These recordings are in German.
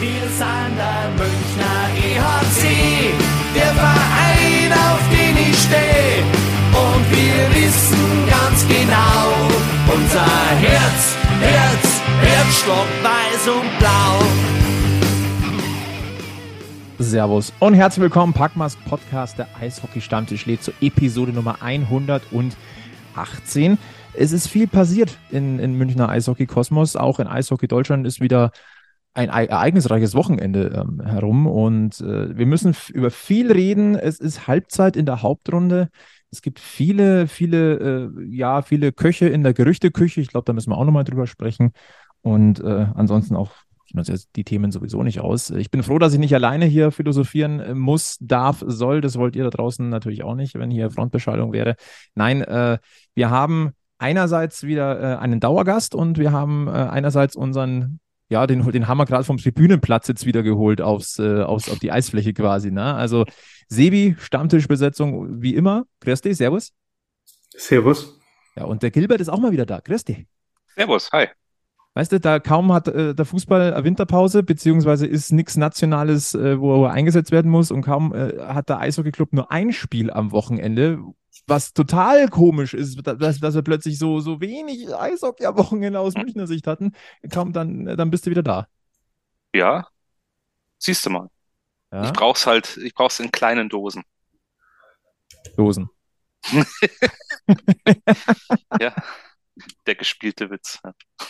Wir sind der Münchner EHC, der Verein, auf den ich stehe. Und wir wissen ganz genau, unser Herz, Herz, Herzstock weiß und blau. Servus und herzlich willkommen, Packmas Podcast, der Eishockey-Stammtisch lädt zur Episode Nummer 118. Es ist viel passiert in, in Münchner Eishockey-Kosmos. Auch in Eishockey Deutschland ist wieder ein ereignisreiches Wochenende ähm, herum und äh, wir müssen über viel reden. Es ist Halbzeit in der Hauptrunde. Es gibt viele, viele, äh, ja, viele Köche in der Gerüchteküche. Ich glaube, da müssen wir auch nochmal drüber sprechen. Und äh, ansonsten auch die Themen sowieso nicht aus. Ich bin froh, dass ich nicht alleine hier philosophieren äh, muss, darf, soll. Das wollt ihr da draußen natürlich auch nicht, wenn hier Frontbeschallung wäre. Nein, äh, wir haben einerseits wieder äh, einen Dauergast und wir haben äh, einerseits unseren ja, den, den haben wir gerade vom Tribünenplatz jetzt wieder geholt aufs, äh, aufs, auf die Eisfläche quasi. Ne? Also Sebi, Stammtischbesetzung wie immer. Grüß dich, Servus. Servus. Ja, und der Gilbert ist auch mal wieder da. Grüß dich. Servus, hi. Weißt du, da kaum hat äh, der Fußball Winterpause, beziehungsweise ist nichts Nationales, äh, wo er eingesetzt werden muss und kaum äh, hat der Eishockey-Club nur ein Spiel am Wochenende, was total komisch ist, dass, dass wir plötzlich so, so wenig Eishockey am Wochenende aus Münchner Sicht hatten. Kaum dann, dann bist du wieder da. Ja, siehst du mal. Ja? Ich brauch's halt, ich brauch's in kleinen Dosen. Dosen. ja der gespielte Witz.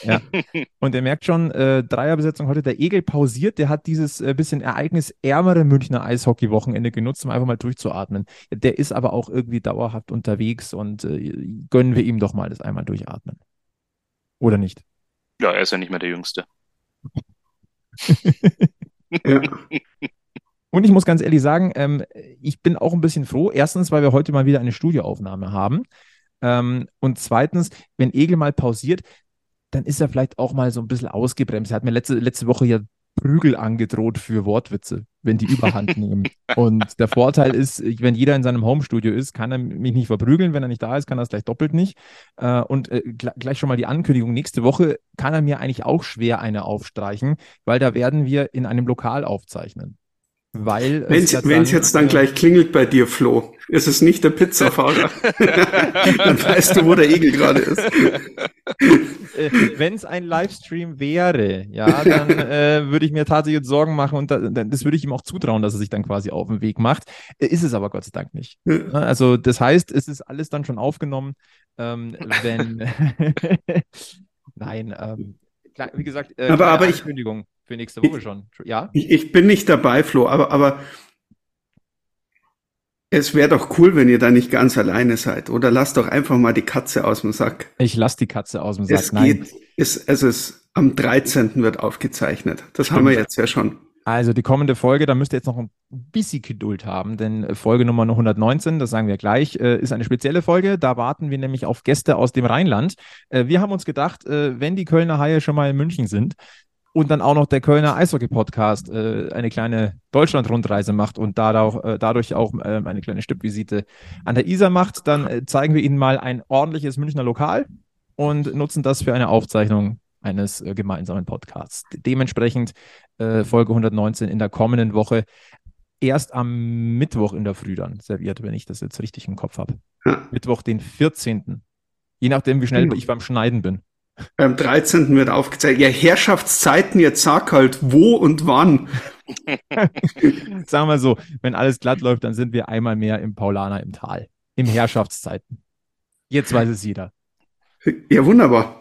Ja. Und ihr merkt schon, äh, Dreierbesetzung heute, der Egel pausiert, der hat dieses äh, bisschen ereignisärmere Münchner Eishockey-Wochenende genutzt, um einfach mal durchzuatmen. Der ist aber auch irgendwie dauerhaft unterwegs und äh, gönnen wir ihm doch mal das einmal durchatmen. Oder nicht? Ja, er ist ja nicht mehr der Jüngste. ja. Und ich muss ganz ehrlich sagen, ähm, ich bin auch ein bisschen froh. Erstens, weil wir heute mal wieder eine Studioaufnahme haben. Ähm, und zweitens, wenn Egel mal pausiert, dann ist er vielleicht auch mal so ein bisschen ausgebremst. Er hat mir letzte, letzte Woche ja Prügel angedroht für Wortwitze, wenn die Überhand nehmen. Und der Vorteil ist, wenn jeder in seinem Homestudio ist, kann er mich nicht verprügeln. Wenn er nicht da ist, kann er es gleich doppelt nicht. Äh, und äh, gleich schon mal die Ankündigung. Nächste Woche kann er mir eigentlich auch schwer eine aufstreichen, weil da werden wir in einem Lokal aufzeichnen. Weil wenn es jetzt dann äh, gleich klingelt bei dir, Flo, ist es nicht der Pizzafahrer. dann weißt du, wo der Egel gerade ist. Äh, wenn es ein Livestream wäre, ja, dann äh, würde ich mir tatsächlich Sorgen machen und da, das würde ich ihm auch zutrauen, dass er sich dann quasi auf den Weg macht. Äh, ist es aber Gott sei Dank nicht. Also das heißt, es ist alles dann schon aufgenommen, ähm, wenn Nein, ähm, klar, wie gesagt, äh, aber, aber ich, für nächste Woche schon. Ja? Ich, ich bin nicht dabei, Flo, aber, aber es wäre doch cool, wenn ihr da nicht ganz alleine seid. Oder lasst doch einfach mal die Katze aus dem Sack. Ich lass die Katze aus dem Sack. Es Nein. Geht, es, es ist am 13. wird aufgezeichnet. Das Stimmt. haben wir jetzt ja schon. Also die kommende Folge, da müsst ihr jetzt noch ein bisschen Geduld haben, denn Folge Nummer 119, das sagen wir gleich, äh, ist eine spezielle Folge. Da warten wir nämlich auf Gäste aus dem Rheinland. Äh, wir haben uns gedacht, äh, wenn die Kölner Haie schon mal in München sind, und dann auch noch der Kölner Eishockey-Podcast äh, eine kleine Deutschland-Rundreise macht und dadurch, äh, dadurch auch äh, eine kleine Stippvisite an der Isar macht, dann äh, zeigen wir Ihnen mal ein ordentliches Münchner Lokal und nutzen das für eine Aufzeichnung eines äh, gemeinsamen Podcasts. Dementsprechend äh, Folge 119 in der kommenden Woche erst am Mittwoch in der Früh dann serviert, wenn ich das jetzt richtig im Kopf habe. Ja. Mittwoch, den 14. Je nachdem, wie schnell ich beim Schneiden bin. Am 13. wird aufgezeigt. Ja, Herrschaftszeiten, jetzt sag halt wo und wann. Sagen wir so, wenn alles glatt läuft, dann sind wir einmal mehr im Paulaner im Tal. Im Herrschaftszeiten. Jetzt weiß es jeder. Ja, wunderbar.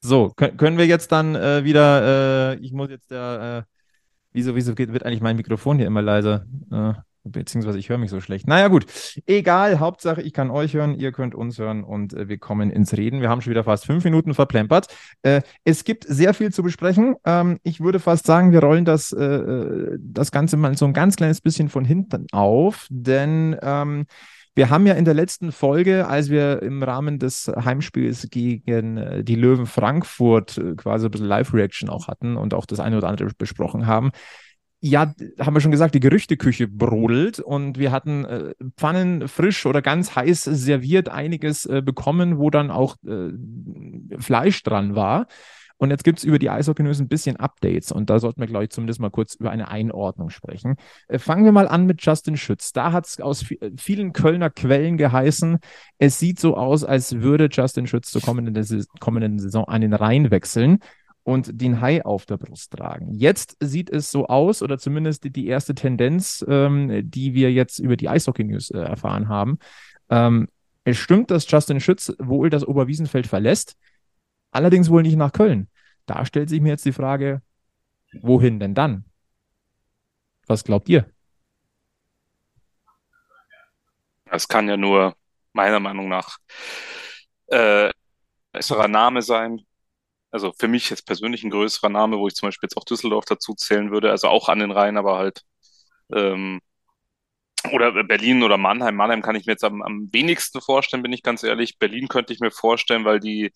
So, können wir jetzt dann äh, wieder, äh, ich muss jetzt der, äh, wieso, wieso geht, wird eigentlich mein Mikrofon hier immer leiser? Beziehungsweise ich höre mich so schlecht. Naja, gut. Egal. Hauptsache, ich kann euch hören, ihr könnt uns hören und äh, wir kommen ins Reden. Wir haben schon wieder fast fünf Minuten verplempert. Äh, es gibt sehr viel zu besprechen. Ähm, ich würde fast sagen, wir rollen das, äh, äh das Ganze mal so ein ganz kleines bisschen von hinten auf, denn ähm, wir haben ja in der letzten Folge, als wir im Rahmen des Heimspiels gegen äh, die Löwen Frankfurt äh, quasi ein bisschen Live-Reaction auch hatten und auch das eine oder andere besprochen haben, ja, haben wir schon gesagt, die Gerüchteküche brodelt und wir hatten äh, Pfannen frisch oder ganz heiß serviert einiges äh, bekommen, wo dann auch äh, Fleisch dran war. Und jetzt gibt es über die Eishockey News ein bisschen Updates und da sollten wir, glaube ich, zumindest mal kurz über eine Einordnung sprechen. Äh, fangen wir mal an mit Justin Schütz. Da hat es aus äh, vielen Kölner Quellen geheißen, es sieht so aus, als würde Justin Schütz zur kommenden, kommenden Saison an den Rhein wechseln und den Hai auf der Brust tragen. Jetzt sieht es so aus, oder zumindest die, erste Tendenz, ähm, die wir jetzt über die Eishockey News äh, erfahren haben. Ähm, es stimmt, dass Justin Schütz wohl das Oberwiesenfeld verlässt, allerdings wohl nicht nach Köln. Da stellt sich mir jetzt die Frage, wohin denn dann? Was glaubt ihr? Es kann ja nur meiner Meinung nach äh, besserer Name sein, also für mich jetzt persönlich ein größerer Name, wo ich zum Beispiel jetzt auch Düsseldorf dazu zählen würde, also auch an den Rhein, aber halt ähm, oder Berlin oder Mannheim. Mannheim kann ich mir jetzt am, am wenigsten vorstellen, bin ich ganz ehrlich. Berlin könnte ich mir vorstellen, weil die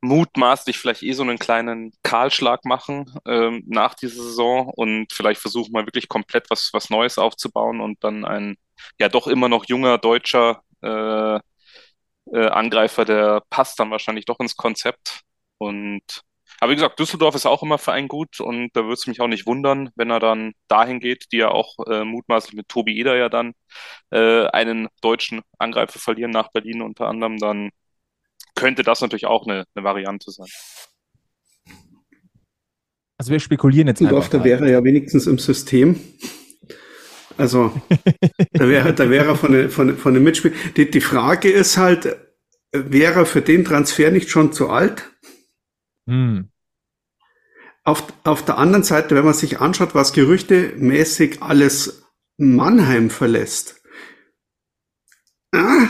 mutmaßlich vielleicht eh so einen kleinen Kahlschlag machen ähm, nach dieser Saison und vielleicht versuchen mal wirklich komplett was, was Neues aufzubauen und dann ein ja doch immer noch junger deutscher äh, äh, Angreifer, der passt dann wahrscheinlich doch ins Konzept. Und aber wie gesagt, Düsseldorf ist auch immer für einen gut und da würde es mich auch nicht wundern, wenn er dann dahin geht, die ja auch äh, mutmaßlich mit Tobi Eder ja dann äh, einen deutschen Angreifer verlieren nach Berlin unter anderem, dann könnte das natürlich auch eine, eine Variante sein. Also wir spekulieren jetzt Düsseldorf, da wäre er ja wenigstens im System. Also da wäre da wäre er von den, von, von den Mitspielern. Die, die Frage ist halt, wäre er für den Transfer nicht schon zu alt? Hm. Auf, auf der anderen Seite, wenn man sich anschaut, was gerüchtemäßig alles Mannheim verlässt. Ah.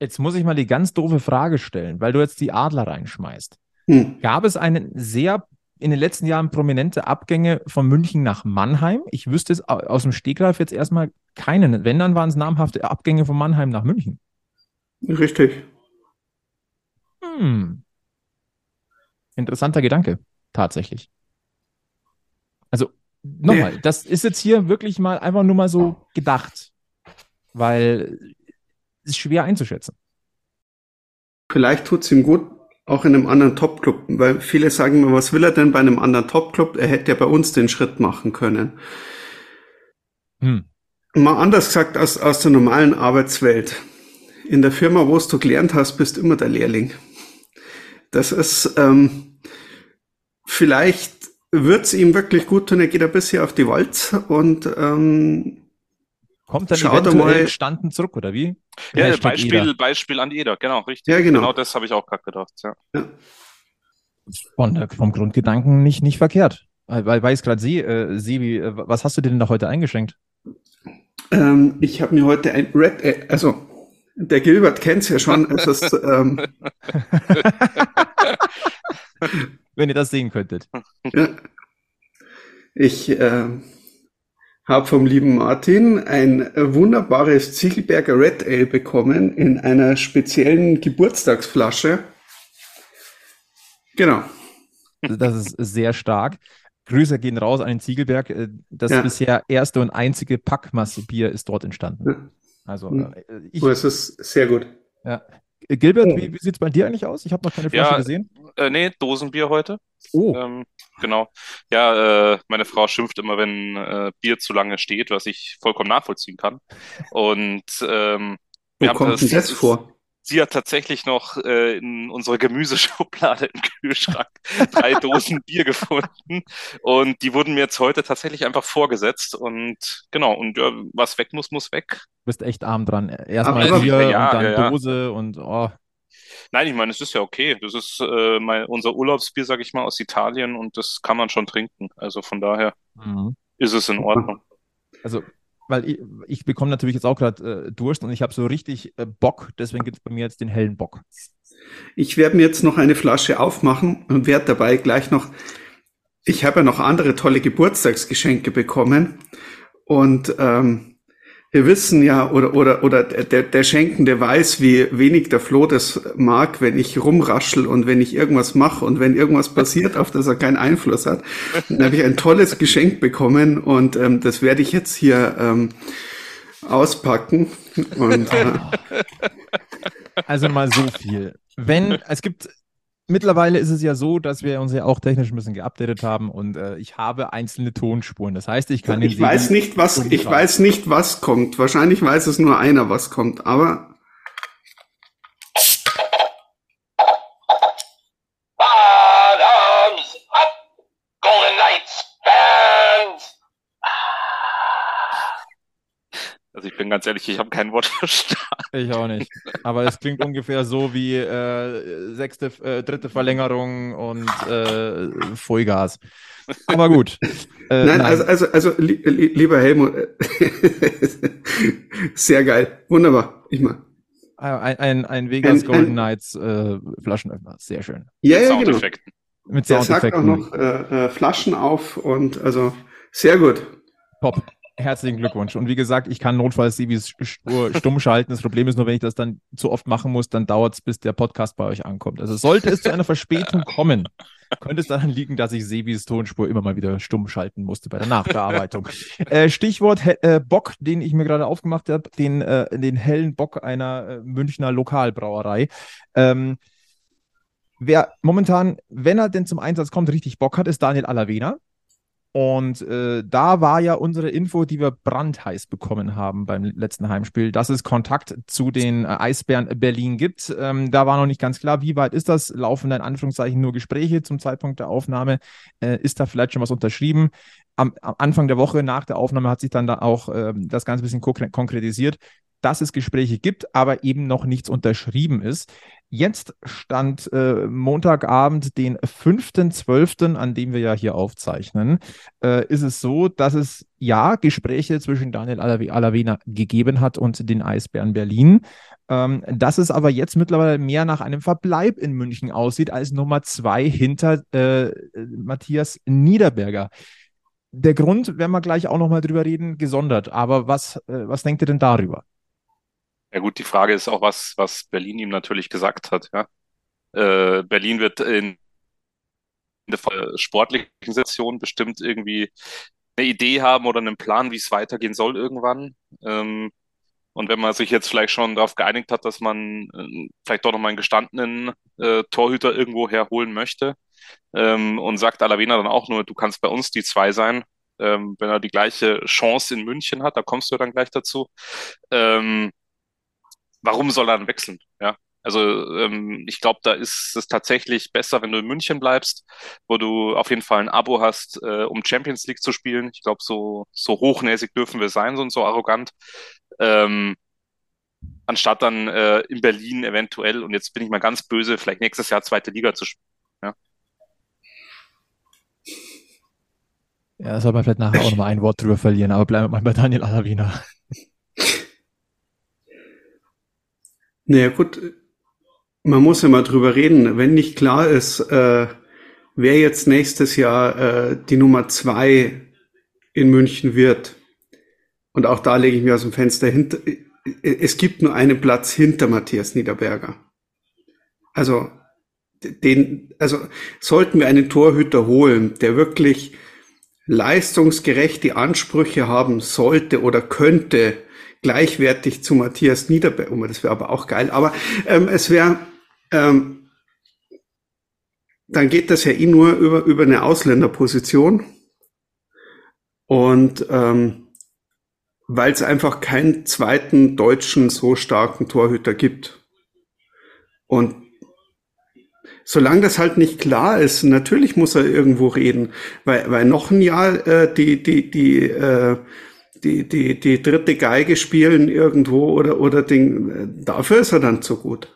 Jetzt muss ich mal die ganz doofe Frage stellen, weil du jetzt die Adler reinschmeißt. Hm. Gab es einen sehr in den letzten Jahren prominente Abgänge von München nach Mannheim? Ich wüsste es aus dem Stegreif jetzt erstmal keinen. Wenn, dann waren es namhafte Abgänge von Mannheim nach München. Richtig. Hm. Interessanter Gedanke, tatsächlich. Also, nochmal, nee. das ist jetzt hier wirklich mal einfach nur mal so gedacht, weil es ist schwer einzuschätzen. Vielleicht tut es ihm gut, auch in einem anderen Top-Club, weil viele sagen mir, was will er denn bei einem anderen Top-Club? Er hätte ja bei uns den Schritt machen können. Hm. Mal anders gesagt aus, aus der normalen Arbeitswelt. In der Firma, wo du gelernt hast, bist immer der Lehrling. Das ist, ähm, vielleicht wird's ihm wirklich gut tun. Er geht ein bisschen auf die Walz und ähm, Kommt dann Schaut eventuell mal. standen zurück, oder wie? Ja, Beispiel, Beispiel an Eder, genau, richtig. Ja, genau. Genau das habe ich auch gerade gedacht, ja. ja. Von, vom Grundgedanken nicht, nicht verkehrt. Weil, weil ich es gerade sehe, äh, Sebi, äh, was hast du dir denn da heute eingeschenkt? Ähm, ich habe mir heute ein Red, äh, also der Gilbert kennt es ja schon, es ist ähm, wenn ihr das sehen könntet. Ja. Ich äh, habe vom lieben Martin ein wunderbares Ziegelberger Red Ale bekommen in einer speziellen Geburtstagsflasche. Genau. Das ist sehr stark. Grüße gehen raus an den Ziegelberg. Das ja. bisher erste und einzige Packmasse-Bier ist dort entstanden. Also, hm. äh, ich. Oh, es ist sehr gut. Ja. Gilbert, wie, wie sieht es bei dir eigentlich aus? Ich habe noch keine Flasche ja, gesehen. Äh, nee, Dosenbier heute. Oh. Ähm, genau. Ja, äh, meine Frau schimpft immer, wenn äh, Bier zu lange steht, was ich vollkommen nachvollziehen kann. Und ähm, wir Wo haben kommt das, das vor? Sie hat tatsächlich noch äh, in unserer Gemüseschublade im Kühlschrank drei Dosen Bier gefunden. Und die wurden mir jetzt heute tatsächlich einfach vorgesetzt. Und genau, und ja, was weg muss, muss weg. Du bist echt arm dran. Erstmal Bier ja, und dann ja, ja. Dose und oh. Nein, ich meine, es ist ja okay. Das ist äh, mein, unser Urlaubsbier, sag ich mal, aus Italien und das kann man schon trinken. Also von daher mhm. ist es in Ordnung. Also weil ich, ich bekomme natürlich jetzt auch gerade äh, Durst und ich habe so richtig äh, Bock, deswegen gibt es bei mir jetzt den hellen Bock. Ich werde mir jetzt noch eine Flasche aufmachen und werde dabei gleich noch, ich habe ja noch andere tolle Geburtstagsgeschenke bekommen und ähm, wir wissen ja, oder, oder, oder der, der Schenkende weiß, wie wenig der Flo das mag, wenn ich rumraschel und wenn ich irgendwas mache und wenn irgendwas passiert, auf das er keinen Einfluss hat. Dann habe ich ein tolles Geschenk bekommen und ähm, das werde ich jetzt hier ähm, auspacken. Und, äh, also mal so viel. Wenn, es gibt mittlerweile ist es ja so, dass wir uns ja auch technisch ein bisschen geupdatet haben und äh, ich habe einzelne Tonspuren. Das heißt, ich kann Ich weiß nicht, was, ich weiß nicht, was kommt. Wahrscheinlich weiß es nur einer, was kommt, aber. Golden Knights Fans! Also ich bin ganz ehrlich, ich habe kein Wort verstanden. Ich auch nicht. Aber es klingt ungefähr so wie äh, sechste, äh, dritte Verlängerung und äh, Vollgas. Aber gut. Äh, nein, nein, also, also, also li lieber Helmut, sehr geil. Wunderbar. Ich mal. Ah, ein, ein, ein Vegas ein, Golden Knights äh, Flaschenöffner. Sehr schön. Ja, ja, genau. Mit Soundeffekten. Der sagt auch noch äh, äh, Flaschen auf und also sehr gut. Top. Herzlichen Glückwunsch. Und wie gesagt, ich kann notfalls Sibis stumm schalten. Das Problem ist nur, wenn ich das dann zu oft machen muss, dann dauert es, bis der Podcast bei euch ankommt. Also sollte es zu einer Verspätung kommen, könnte es daran liegen, dass ich Sebis Tonspur immer mal wieder stumm schalten musste bei der Nachbearbeitung. äh, Stichwort äh, Bock, den ich mir gerade aufgemacht habe, den, äh, den hellen Bock einer äh, Münchner Lokalbrauerei. Ähm, wer momentan, wenn er denn zum Einsatz kommt, richtig Bock hat, ist Daniel Alavena. Und äh, da war ja unsere Info, die wir brandheiß bekommen haben beim letzten Heimspiel, dass es Kontakt zu den äh, Eisbären Berlin gibt. Ähm, da war noch nicht ganz klar, wie weit ist das? Laufen da in Anführungszeichen nur Gespräche zum Zeitpunkt der Aufnahme? Äh, ist da vielleicht schon was unterschrieben? Am, am, Anfang der Woche nach der Aufnahme hat sich dann da auch äh, das Ganze ein bisschen konkretisiert dass es Gespräche gibt, aber eben noch nichts unterschrieben ist. Jetzt stand äh, Montagabend, den 5.12., an dem wir ja hier aufzeichnen, äh, ist es so, dass es ja Gespräche zwischen Daniel Alavena gegeben hat und den Eisbären Berlin. Ähm, dass es aber jetzt mittlerweile mehr nach einem Verbleib in München aussieht als Nummer zwei hinter äh, Matthias Niederberger. Der Grund, werden wir gleich auch nochmal drüber reden, gesondert. Aber was, äh, was denkt ihr denn darüber? Ja gut, die Frage ist auch, was, was Berlin ihm natürlich gesagt hat. Ja? Äh, Berlin wird in der sportlichen Situation bestimmt irgendwie eine Idee haben oder einen Plan, wie es weitergehen soll irgendwann. Ähm, und wenn man sich jetzt vielleicht schon darauf geeinigt hat, dass man äh, vielleicht doch nochmal einen gestandenen äh, Torhüter irgendwo herholen möchte ähm, und sagt Alavena dann auch nur, du kannst bei uns die zwei sein, ähm, wenn er die gleiche Chance in München hat, da kommst du dann gleich dazu. Ähm, warum soll er dann wechseln? Ja, also ähm, ich glaube, da ist es tatsächlich besser, wenn du in München bleibst, wo du auf jeden Fall ein Abo hast, äh, um Champions League zu spielen. Ich glaube, so, so hochnäsig dürfen wir sein und so arrogant. Ähm, anstatt dann äh, in Berlin eventuell, und jetzt bin ich mal ganz böse, vielleicht nächstes Jahr zweite Liga zu spielen. Ja, ja da soll man vielleicht nachher auch nochmal ein Wort drüber verlieren, aber bleiben wir mal bei Daniel Alavina. Naja gut, man muss ja mal drüber reden. Wenn nicht klar ist, äh, wer jetzt nächstes Jahr äh, die Nummer zwei in München wird, und auch da lege ich mir aus dem Fenster hinter, es gibt nur einen Platz hinter Matthias Niederberger. Also den, also sollten wir einen Torhüter holen, der wirklich leistungsgerecht die Ansprüche haben sollte oder könnte, gleichwertig zu Matthias Niederberg. Oh, das wäre aber auch geil. Aber ähm, es wäre, ähm, dann geht das ja eh nur über, über eine Ausländerposition. Und ähm, weil es einfach keinen zweiten deutschen so starken Torhüter gibt. Und solange das halt nicht klar ist, natürlich muss er irgendwo reden, weil, weil noch ein Jahr äh, die, die, die äh, die, die, die dritte Geige spielen irgendwo oder, oder den, dafür ist er dann zu gut.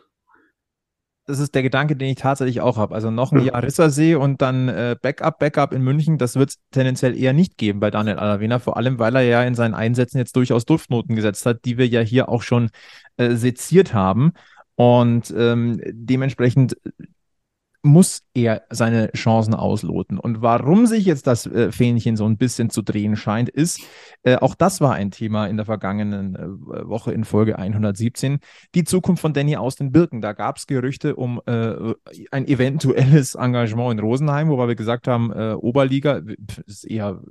Das ist der Gedanke, den ich tatsächlich auch habe. Also noch ein Jahr Rissersee und dann äh, Backup, Backup in München, das wird es tendenziell eher nicht geben bei Daniel Alavena, vor allem weil er ja in seinen Einsätzen jetzt durchaus Duftnoten gesetzt hat, die wir ja hier auch schon äh, seziert haben. Und ähm, dementsprechend muss er seine Chancen ausloten. Und warum sich jetzt das äh, Fähnchen so ein bisschen zu drehen scheint, ist, äh, auch das war ein Thema in der vergangenen äh, Woche in Folge 117, die Zukunft von Danny aus den Birken. Da gab es Gerüchte um äh, ein eventuelles Engagement in Rosenheim, wobei wir gesagt haben, äh, Oberliga ist eher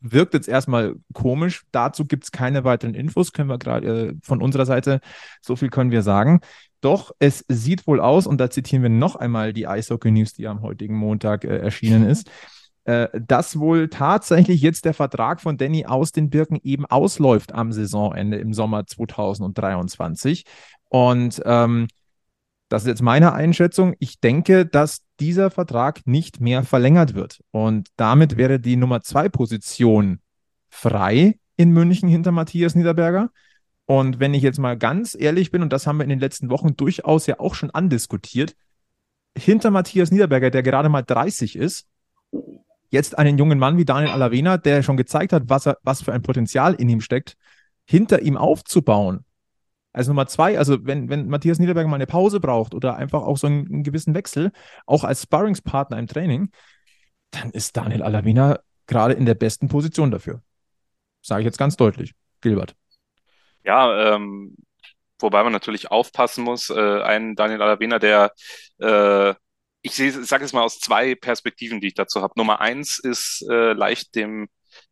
wirkt jetzt erstmal komisch. Dazu gibt es keine weiteren Infos, können wir gerade äh, von unserer Seite, so viel können wir sagen. Doch es sieht wohl aus, und da zitieren wir noch einmal die Eishockey News, die am heutigen Montag äh, erschienen ist, äh, dass wohl tatsächlich jetzt der Vertrag von Danny aus den Birken eben ausläuft am Saisonende im Sommer 2023. Und ähm, das ist jetzt meine Einschätzung. Ich denke, dass dieser Vertrag nicht mehr verlängert wird. Und damit wäre die Nummer zwei Position frei in München hinter Matthias Niederberger. Und wenn ich jetzt mal ganz ehrlich bin, und das haben wir in den letzten Wochen durchaus ja auch schon andiskutiert, hinter Matthias Niederberger, der gerade mal 30 ist, jetzt einen jungen Mann wie Daniel Alavena, der schon gezeigt hat, was, er, was für ein Potenzial in ihm steckt, hinter ihm aufzubauen. Also Nummer zwei, also wenn, wenn Matthias Niederberger mal eine Pause braucht oder einfach auch so einen, einen gewissen Wechsel, auch als Sparringspartner im Training, dann ist Daniel Alavena gerade in der besten Position dafür. Sage ich jetzt ganz deutlich. Gilbert. Ja, ähm, wobei man natürlich aufpassen muss. Äh, ein Daniel Alavena, der äh, ich sage es mal aus zwei Perspektiven, die ich dazu habe. Nummer eins ist äh, leicht dem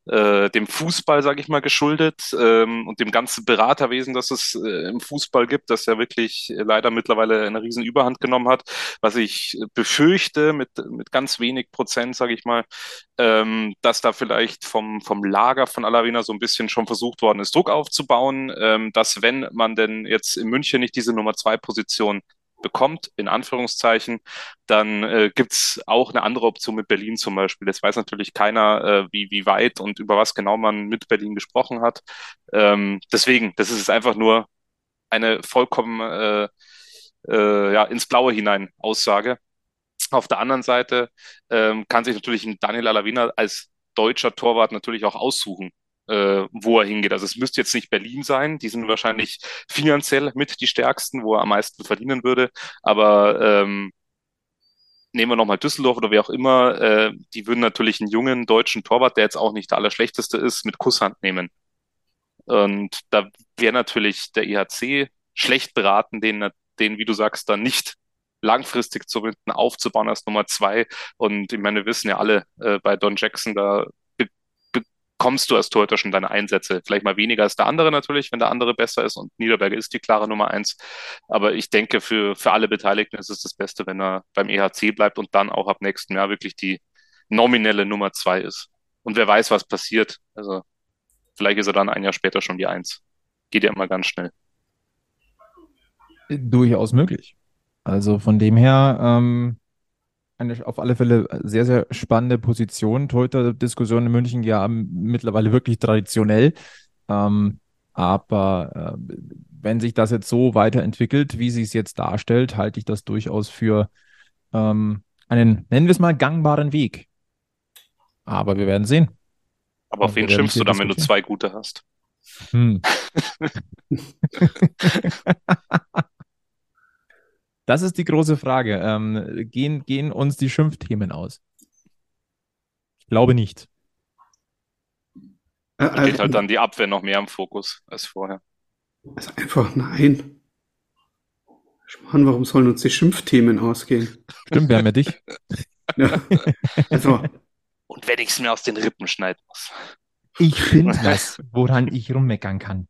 äh, dem Fußball, sage ich mal, geschuldet ähm, und dem ganzen Beraterwesen, das es äh, im Fußball gibt, das ja wirklich leider mittlerweile eine riesen Überhand genommen hat. Was ich befürchte mit, mit ganz wenig Prozent, sage ich mal, ähm, dass da vielleicht vom, vom Lager von Alavena so ein bisschen schon versucht worden ist, Druck aufzubauen, ähm, dass wenn man denn jetzt in München nicht diese Nummer zwei Position bekommt, in Anführungszeichen, dann äh, gibt auch eine andere Option mit Berlin zum Beispiel. Jetzt weiß natürlich keiner, äh, wie, wie weit und über was genau man mit Berlin gesprochen hat. Ähm, deswegen, das ist einfach nur eine vollkommen äh, äh, ja, ins Blaue hinein Aussage. Auf der anderen Seite ähm, kann sich natürlich ein Daniel Alavina als deutscher Torwart natürlich auch aussuchen, äh, wo er hingeht. Also es müsste jetzt nicht Berlin sein, die sind wahrscheinlich finanziell mit die stärksten, wo er am meisten verdienen würde, aber ähm, nehmen wir nochmal Düsseldorf oder wer auch immer, äh, die würden natürlich einen jungen deutschen Torwart, der jetzt auch nicht der Allerschlechteste ist, mit Kusshand nehmen. Und da wäre natürlich der IHC schlecht beraten, den, den, wie du sagst, dann nicht langfristig zu aufzubauen als Nummer zwei. Und ich meine, wir wissen ja alle äh, bei Don Jackson, da kommst du als Torhüter schon deine Einsätze. Vielleicht mal weniger als der andere natürlich, wenn der andere besser ist und Niederberger ist die klare Nummer eins. Aber ich denke, für, für alle Beteiligten ist es das Beste, wenn er beim EHC bleibt und dann auch ab nächsten Jahr wirklich die nominelle Nummer zwei ist. Und wer weiß, was passiert. Also vielleicht ist er dann ein Jahr später schon die Eins. Geht ja immer ganz schnell. Durchaus möglich. Also von dem her, ähm, eine auf alle Fälle sehr, sehr spannende Position. Torhüter-Diskussion in München ja mittlerweile wirklich traditionell. Ähm, aber äh, wenn sich das jetzt so weiterentwickelt, wie sich es jetzt darstellt, halte ich das durchaus für ähm, einen, nennen wir es mal, gangbaren Weg. Aber wir werden sehen. Aber auf wen schimpfst du dann, wenn du zwei gute hast? Hm. Das ist die große Frage. Ähm, gehen, gehen uns die Schimpfthemen aus? Ich glaube nicht. Da steht halt also dann die Abwehr noch mehr im Fokus als vorher. Also einfach nein. Mann, warum sollen uns die Schimpfthemen ausgehen? Stimmt, wir haben ja dich. ja. Also. Und wenn ich es mir aus den Rippen schneiden muss. Ich finde was, woran ich rummeckern kann.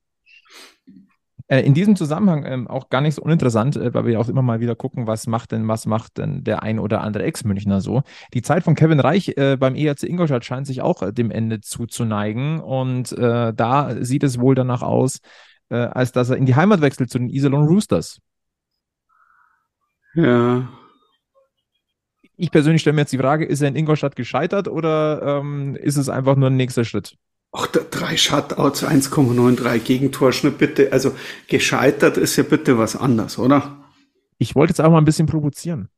Äh, in diesem Zusammenhang ähm, auch gar nicht so uninteressant, äh, weil wir auch immer mal wieder gucken, was macht denn, was macht denn der ein oder andere Ex-Münchner so. Die Zeit von Kevin Reich äh, beim ERC Ingolstadt scheint sich auch äh, dem Ende zuzuneigen und äh, da sieht es wohl danach aus, als dass er in die Heimat wechselt zu den Iserlohn Roosters. Ja. Ich persönlich stelle mir jetzt die Frage, ist er in Ingolstadt gescheitert oder ähm, ist es einfach nur ein nächster Schritt? Ach, drei Shutouts, 1,93 Gegentorschnitt, bitte. Also gescheitert ist ja bitte was anderes, oder? Ich wollte jetzt auch mal ein bisschen provozieren.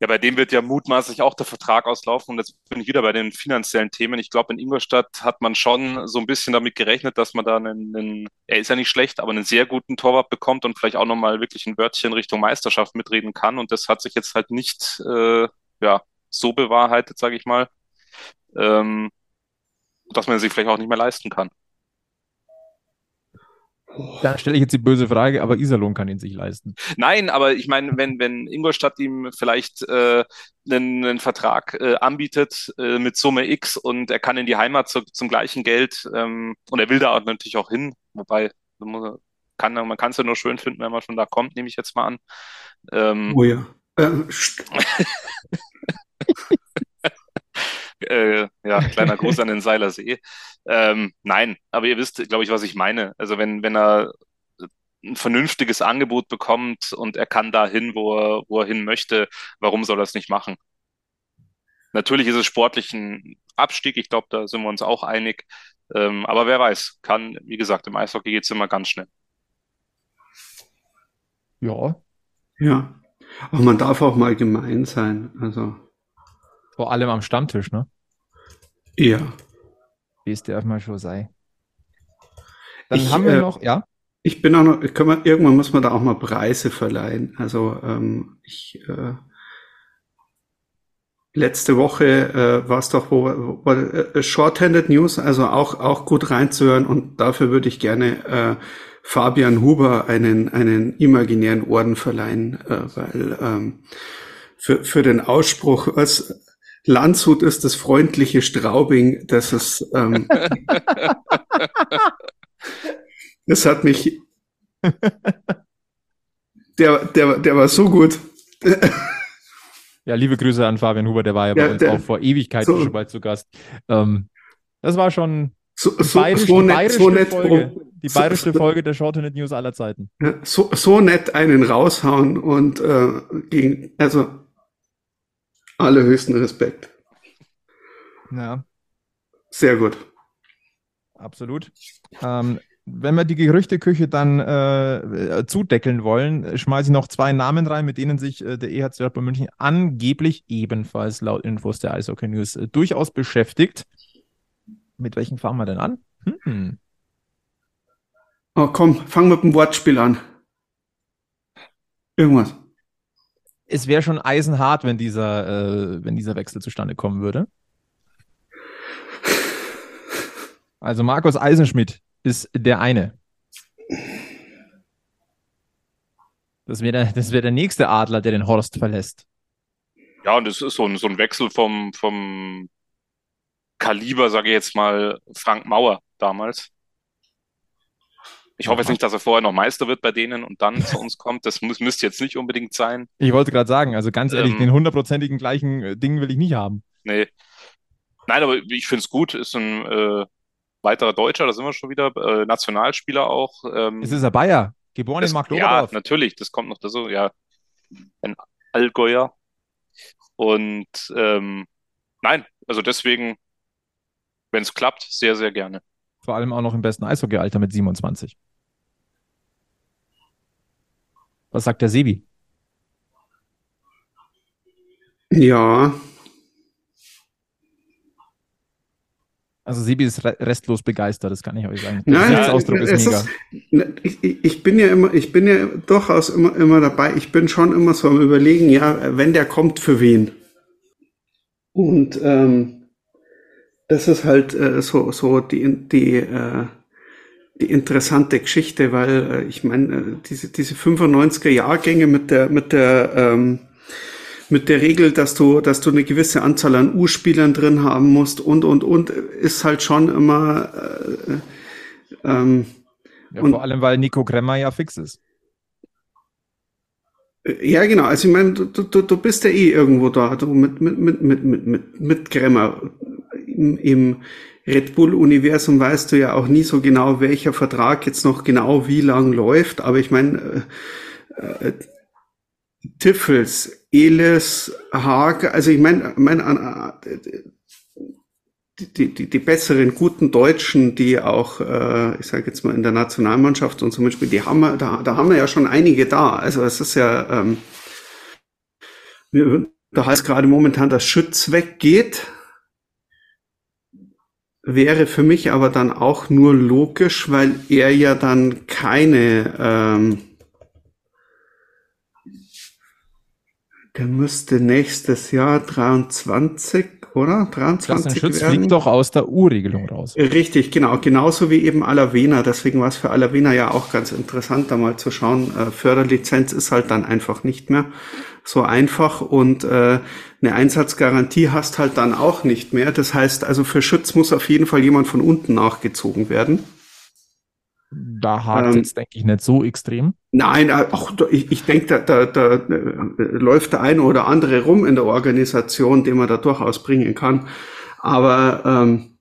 Ja, bei dem wird ja mutmaßlich auch der Vertrag auslaufen. Und jetzt bin ich wieder bei den finanziellen Themen. Ich glaube, in Ingolstadt hat man schon so ein bisschen damit gerechnet, dass man da einen, einen, er ist ja nicht schlecht, aber einen sehr guten Torwart bekommt und vielleicht auch nochmal wirklich ein Wörtchen Richtung Meisterschaft mitreden kann. Und das hat sich jetzt halt nicht äh, ja, so bewahrheitet, sage ich mal. Ähm, dass man sich vielleicht auch nicht mehr leisten kann. Da stelle ich jetzt die böse Frage, aber Iserlohn kann ihn sich leisten. Nein, aber ich meine, wenn, wenn Ingolstadt ihm vielleicht äh, einen, einen Vertrag äh, anbietet äh, mit Summe X und er kann in die Heimat zu, zum gleichen Geld ähm, und er will da auch natürlich auch hin, wobei kann man kann es ja nur schön finden, wenn man von da kommt, nehme ich jetzt mal an. Ähm, oh ja. Ähm, äh, ja, kleiner Gruß an den Seilersee. Ähm, nein, aber ihr wisst, glaube ich, was ich meine. Also wenn, wenn er ein vernünftiges Angebot bekommt und er kann dahin, wo er, wo er hin möchte, warum soll er es nicht machen? Natürlich ist es sportlich ein Abstieg, ich glaube, da sind wir uns auch einig. Ähm, aber wer weiß, kann, wie gesagt, im Eishockey geht es immer ganz schnell. Ja. Ja. Aber man darf auch mal gemein sein. Also. Vor allem am Stammtisch, ne? Ja. Wie es darf mal schon sein. Dann Ich, haben wir äh, noch, ja. Ich bin auch noch, können wir, irgendwann muss man da auch mal Preise verleihen. Also ähm, ich äh, letzte Woche äh, war es doch wo, wo, äh, Shorthanded News, also auch auch gut reinzuhören und dafür würde ich gerne äh, Fabian Huber einen einen imaginären Orden verleihen, äh, weil ähm, für für den Ausspruch als Landshut ist das freundliche Straubing, das ist ähm, das hat mich der der der war so gut. Ja, liebe Grüße an Fabian Huber, der war ja bei Ja, uns der- auch vor Ewigkeiten so- schon mal zu Gast. Ähm, das war schon So, so, bayerisch- so nett, bayerische so nett, Folge, die bayerische Folge der Shorthanded News aller Zeiten. So, so nett einen raushauen und äh, gegen, also allerhöchsten Respekt. Ja, Sehr gut. absolut. Ähm, wenn wir die Gerüchteküche dann äh, äh, zudeckeln wollen, schmeiße ich noch zwei Namen rein, mit denen sich äh, der EHC Red Bull München angeblich ebenfalls laut Infos der Eishockey News äh, durchaus beschäftigt. Mit welchen fangen wir denn an? Hm. Oh, komm, fang mit dem Wortspiel an. Irgendwas. Es wäre schon eisenhart, wenn dieser, äh, wenn dieser Wechsel zustande kommen würde. Also Markus Eisenschmidt ist der eine. Das wäre der, das wär der nächste Adler, der den Horst verlässt. Ja, und es ist so ein, so ein Wechsel vom, vom Kaliber, sage ich jetzt mal, Frank Mauer damals. Ich hoffe jetzt nicht, dass er vorher noch Meister wird bei denen und dann zu uns kommt. Das muss, müsste jetzt nicht unbedingt sein. Ich wollte gerade sagen, also ganz ehrlich, Ähm. den hundertprozentigen gleichen äh, Ding will ich nicht haben. Nee. Nein, aber ich finde es gut. Ist ein äh, weiterer Deutscher, da sind wir schon wieder. Äh, Nationalspieler auch. Ähm, Es ist ein Bayer, geboren das, in ja, Marktoberdorf. natürlich, das kommt noch dazu. Ja, ein Allgäuer. Und ähm, nein, also deswegen, wenn es klappt, sehr, sehr gerne. Vor allem auch noch im besten Eishockeyalter mit 27. Was sagt der Sebi? Ja, Also Sebi ist re restlos begeistert, das kann ich euch sagen. Nein, der Gesichtsausdruck ist es mega. ist, ich, ich ich bin ja immer, ich bin ja durchaus immer, immer dabei. Ich bin schon immer so am überlegen, ja, wenn der kommt, für wen? Und ähm, das ist halt äh, so, so die, die, äh, die interessante Geschichte, weil äh, ich meine, äh, diese, diese 95er Jahrgänge mit der, mit der, ähm, mit der Regel, dass du, dass du eine gewisse Anzahl an U-Spielern drin haben musst und, und, und, ist halt schon immer, äh, ähm, Ja, und- vor allem, weil Nico Kremmer ja fix ist. Ja, genau. Also ich meine, du, du, du bist ja eh irgendwo da, du mit, mit, mit, mit, mit, mit, Gremmer. Im, Red Bull-Universum weißt du ja auch nie so genau, welcher Vertrag jetzt noch genau wie lang läuft. Aber ich meine, äh, äh, Tiffels, Elis, Haag, also ich meine, mein, äh, die, die, die besseren, guten Deutschen, die auch, äh, ich sage jetzt mal, in der Nationalmannschaft und zum Beispiel, die haben wir, da, da haben wir ja schon einige da. Also es ist ja, ähm, da heißt gerade momentan, dass Schütz weggeht. Wäre für mich aber dann auch nur logisch, weil er ja dann keine, ähm, der müsste nächstes Jahr 23, oder? Klassen 23 Schütz werden. fliegt doch aus der U-Regelung raus. Richtig, genau. Genauso wie eben Alavena. Deswegen war es für Alavena ja auch ganz interessant, da mal zu schauen. Äh, Förderlizenz ist halt dann einfach nicht mehr so einfach und äh, eine Einsatzgarantie hast halt dann auch nicht mehr. Das heißt, also für Schütz muss auf jeden Fall jemand von unten nachgezogen werden. Da hakt ähm, jetzt, denke ich, nicht so extrem. Nein, äh, auch ich, ich denke, da, da, da äh, läuft der eine oder andere rum in der Organisation, den man da durchaus bringen kann. Aber ähm,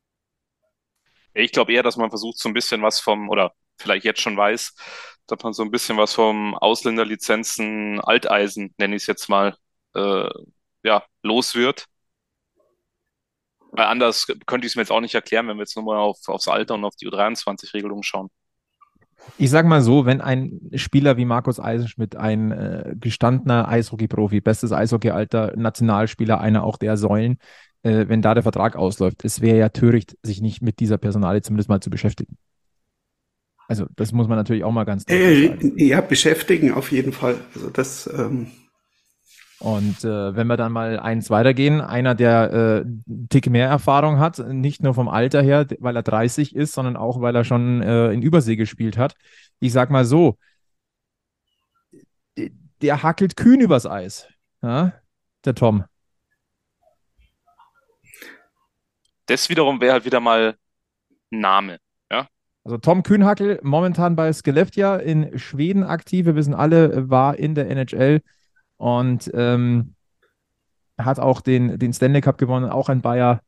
ich glaube eher, dass man versucht, so ein bisschen was vom, oder vielleicht jetzt schon weiß, dass man so ein bisschen was vom Ausländerlizenzen Alteisen, nenne ich es jetzt mal, äh, ja, los wird. Weil anders könnte ich es mir jetzt auch nicht erklären, wenn wir jetzt nochmal auf, aufs Alter und auf die U23-Regelung schauen. Ich sag mal so, wenn ein Spieler wie Markus Eisenschmidt, ein äh, gestandener Eishockey-Profi, bestes Eishockey-Alter, Nationalspieler, einer auch der Säulen, äh, wenn da der Vertrag ausläuft, es wäre ja töricht, sich nicht mit dieser Personalie zumindest mal zu beschäftigen. Also das muss man natürlich auch mal ganz deutlich sagen. Ja, beschäftigen auf jeden Fall. Also das ähm und äh, wenn wir dann mal eins weitergehen, einer, der äh, Tick mehr Erfahrung hat, nicht nur vom Alter her, weil er 30 ist, sondern auch, weil er schon äh, in Übersee gespielt hat. Ich sag mal so, der hackelt kühn übers Eis, ja? der Tom. Das wiederum wäre halt wieder mal Name. Ja? Also Tom Kühnhackel, momentan bei Skellefteå in Schweden aktiv. Wir wissen alle, war in der NHL und ähm, hat auch den, den Stanley Cup gewonnen, auch ein Bayer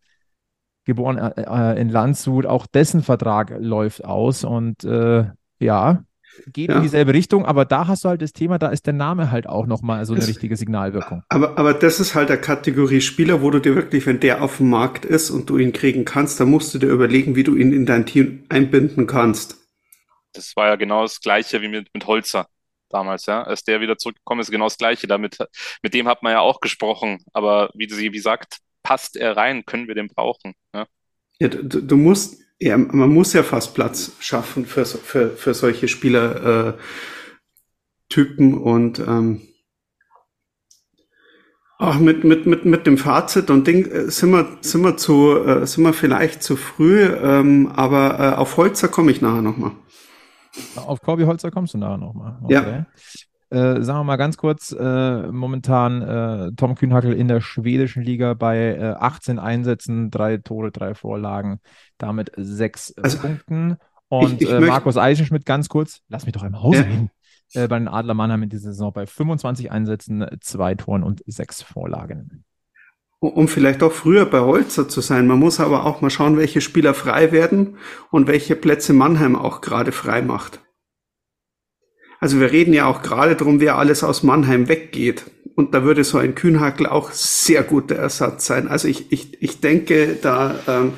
geboren äh, äh, in Landshut. Auch dessen Vertrag läuft aus und äh, ja, geht ja. in dieselbe Richtung, aber da hast du halt das Thema, da ist der Name halt auch nochmal so eine das, richtige Signalwirkung. Aber, aber das ist halt der Kategorie Spieler, wo du dir wirklich, wenn der auf dem Markt ist und du ihn kriegen kannst, dann musst du dir überlegen, wie du ihn in dein Team einbinden kannst. Das war ja genau das Gleiche wie mit, mit Holzer damals, ja. Als der wieder zurückgekommen ist, genau das Gleiche. Damit, mit dem hat man ja auch gesprochen. Aber wie sie wie sagt, passt er rein, können wir den brauchen. Ja, ja du, du, musst, ja, man muss ja fast Platz schaffen für, für, für solche Spielertypen äh, und ähm, auch mit, mit, mit, mit dem Fazit und Ding äh, sind wir, sind wir zu, äh, sind wir vielleicht zu früh, ähm, aber äh, auf Holzer komme ich nachher nochmal. Auf Corby Holzer kommst du nachher nochmal. Okay. Ja. Äh, sagen wir mal ganz kurz, äh, momentan äh, Tom Kühnhackel in der schwedischen Liga bei 18 äh, Einsätzen, drei Tore, drei Vorlagen, damit sechs äh, also, Punkten. Und ich, ich äh, Markus Eisenschmidt, ganz kurz, lass mich doch im Hause ja. reden. bei den Adler Mannheim in dieser Saison bei 25 Einsätzen, zwei Toren und sechs Vorlagen um vielleicht auch früher bei Holzer zu sein. Man muss aber auch mal schauen, welche Spieler frei werden und welche Plätze Mannheim auch gerade frei macht. Also wir reden ja auch gerade drum, wer alles aus Mannheim weggeht. Und da würde so ein Kühnhackel auch sehr guter Ersatz sein. Also ich, ich, ich denke, da, ähm,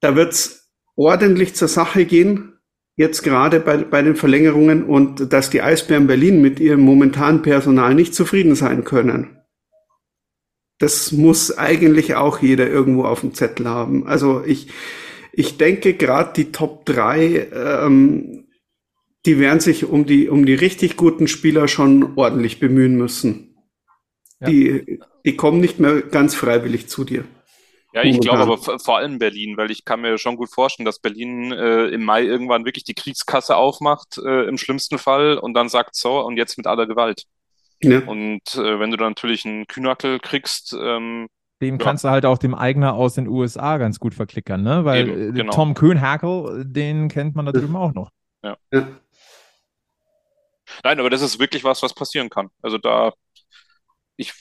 da wird's ordentlich zur Sache gehen. Jetzt gerade bei, bei den Verlängerungen und dass die Eisbären Berlin mit ihrem momentanen Personal nicht zufrieden sein können das muss eigentlich auch jeder irgendwo auf dem Zettel haben. Also ich, ich denke gerade die Top 3, ähm, die werden sich um die, um die richtig guten Spieler schon ordentlich bemühen müssen. Ja. Die, die kommen nicht mehr ganz freiwillig zu dir. Ja, ich glaube aber vor allem Berlin, weil ich kann mir schon gut vorstellen, dass Berlin äh, im Mai irgendwann wirklich die Kriegskasse aufmacht, äh, im schlimmsten Fall, und dann sagt so, und jetzt mit aller Gewalt. Ja. Und äh, wenn du dann natürlich einen Kühnackel kriegst, ähm, dem ja. kannst du halt auch dem Eigner aus den USA ganz gut verklickern, ne? Weil Eben, äh, genau. Tom Kühnhackel, den kennt man da drüben auch noch. Ja. ja. Nein, aber das ist wirklich was, was passieren kann. Also da, ich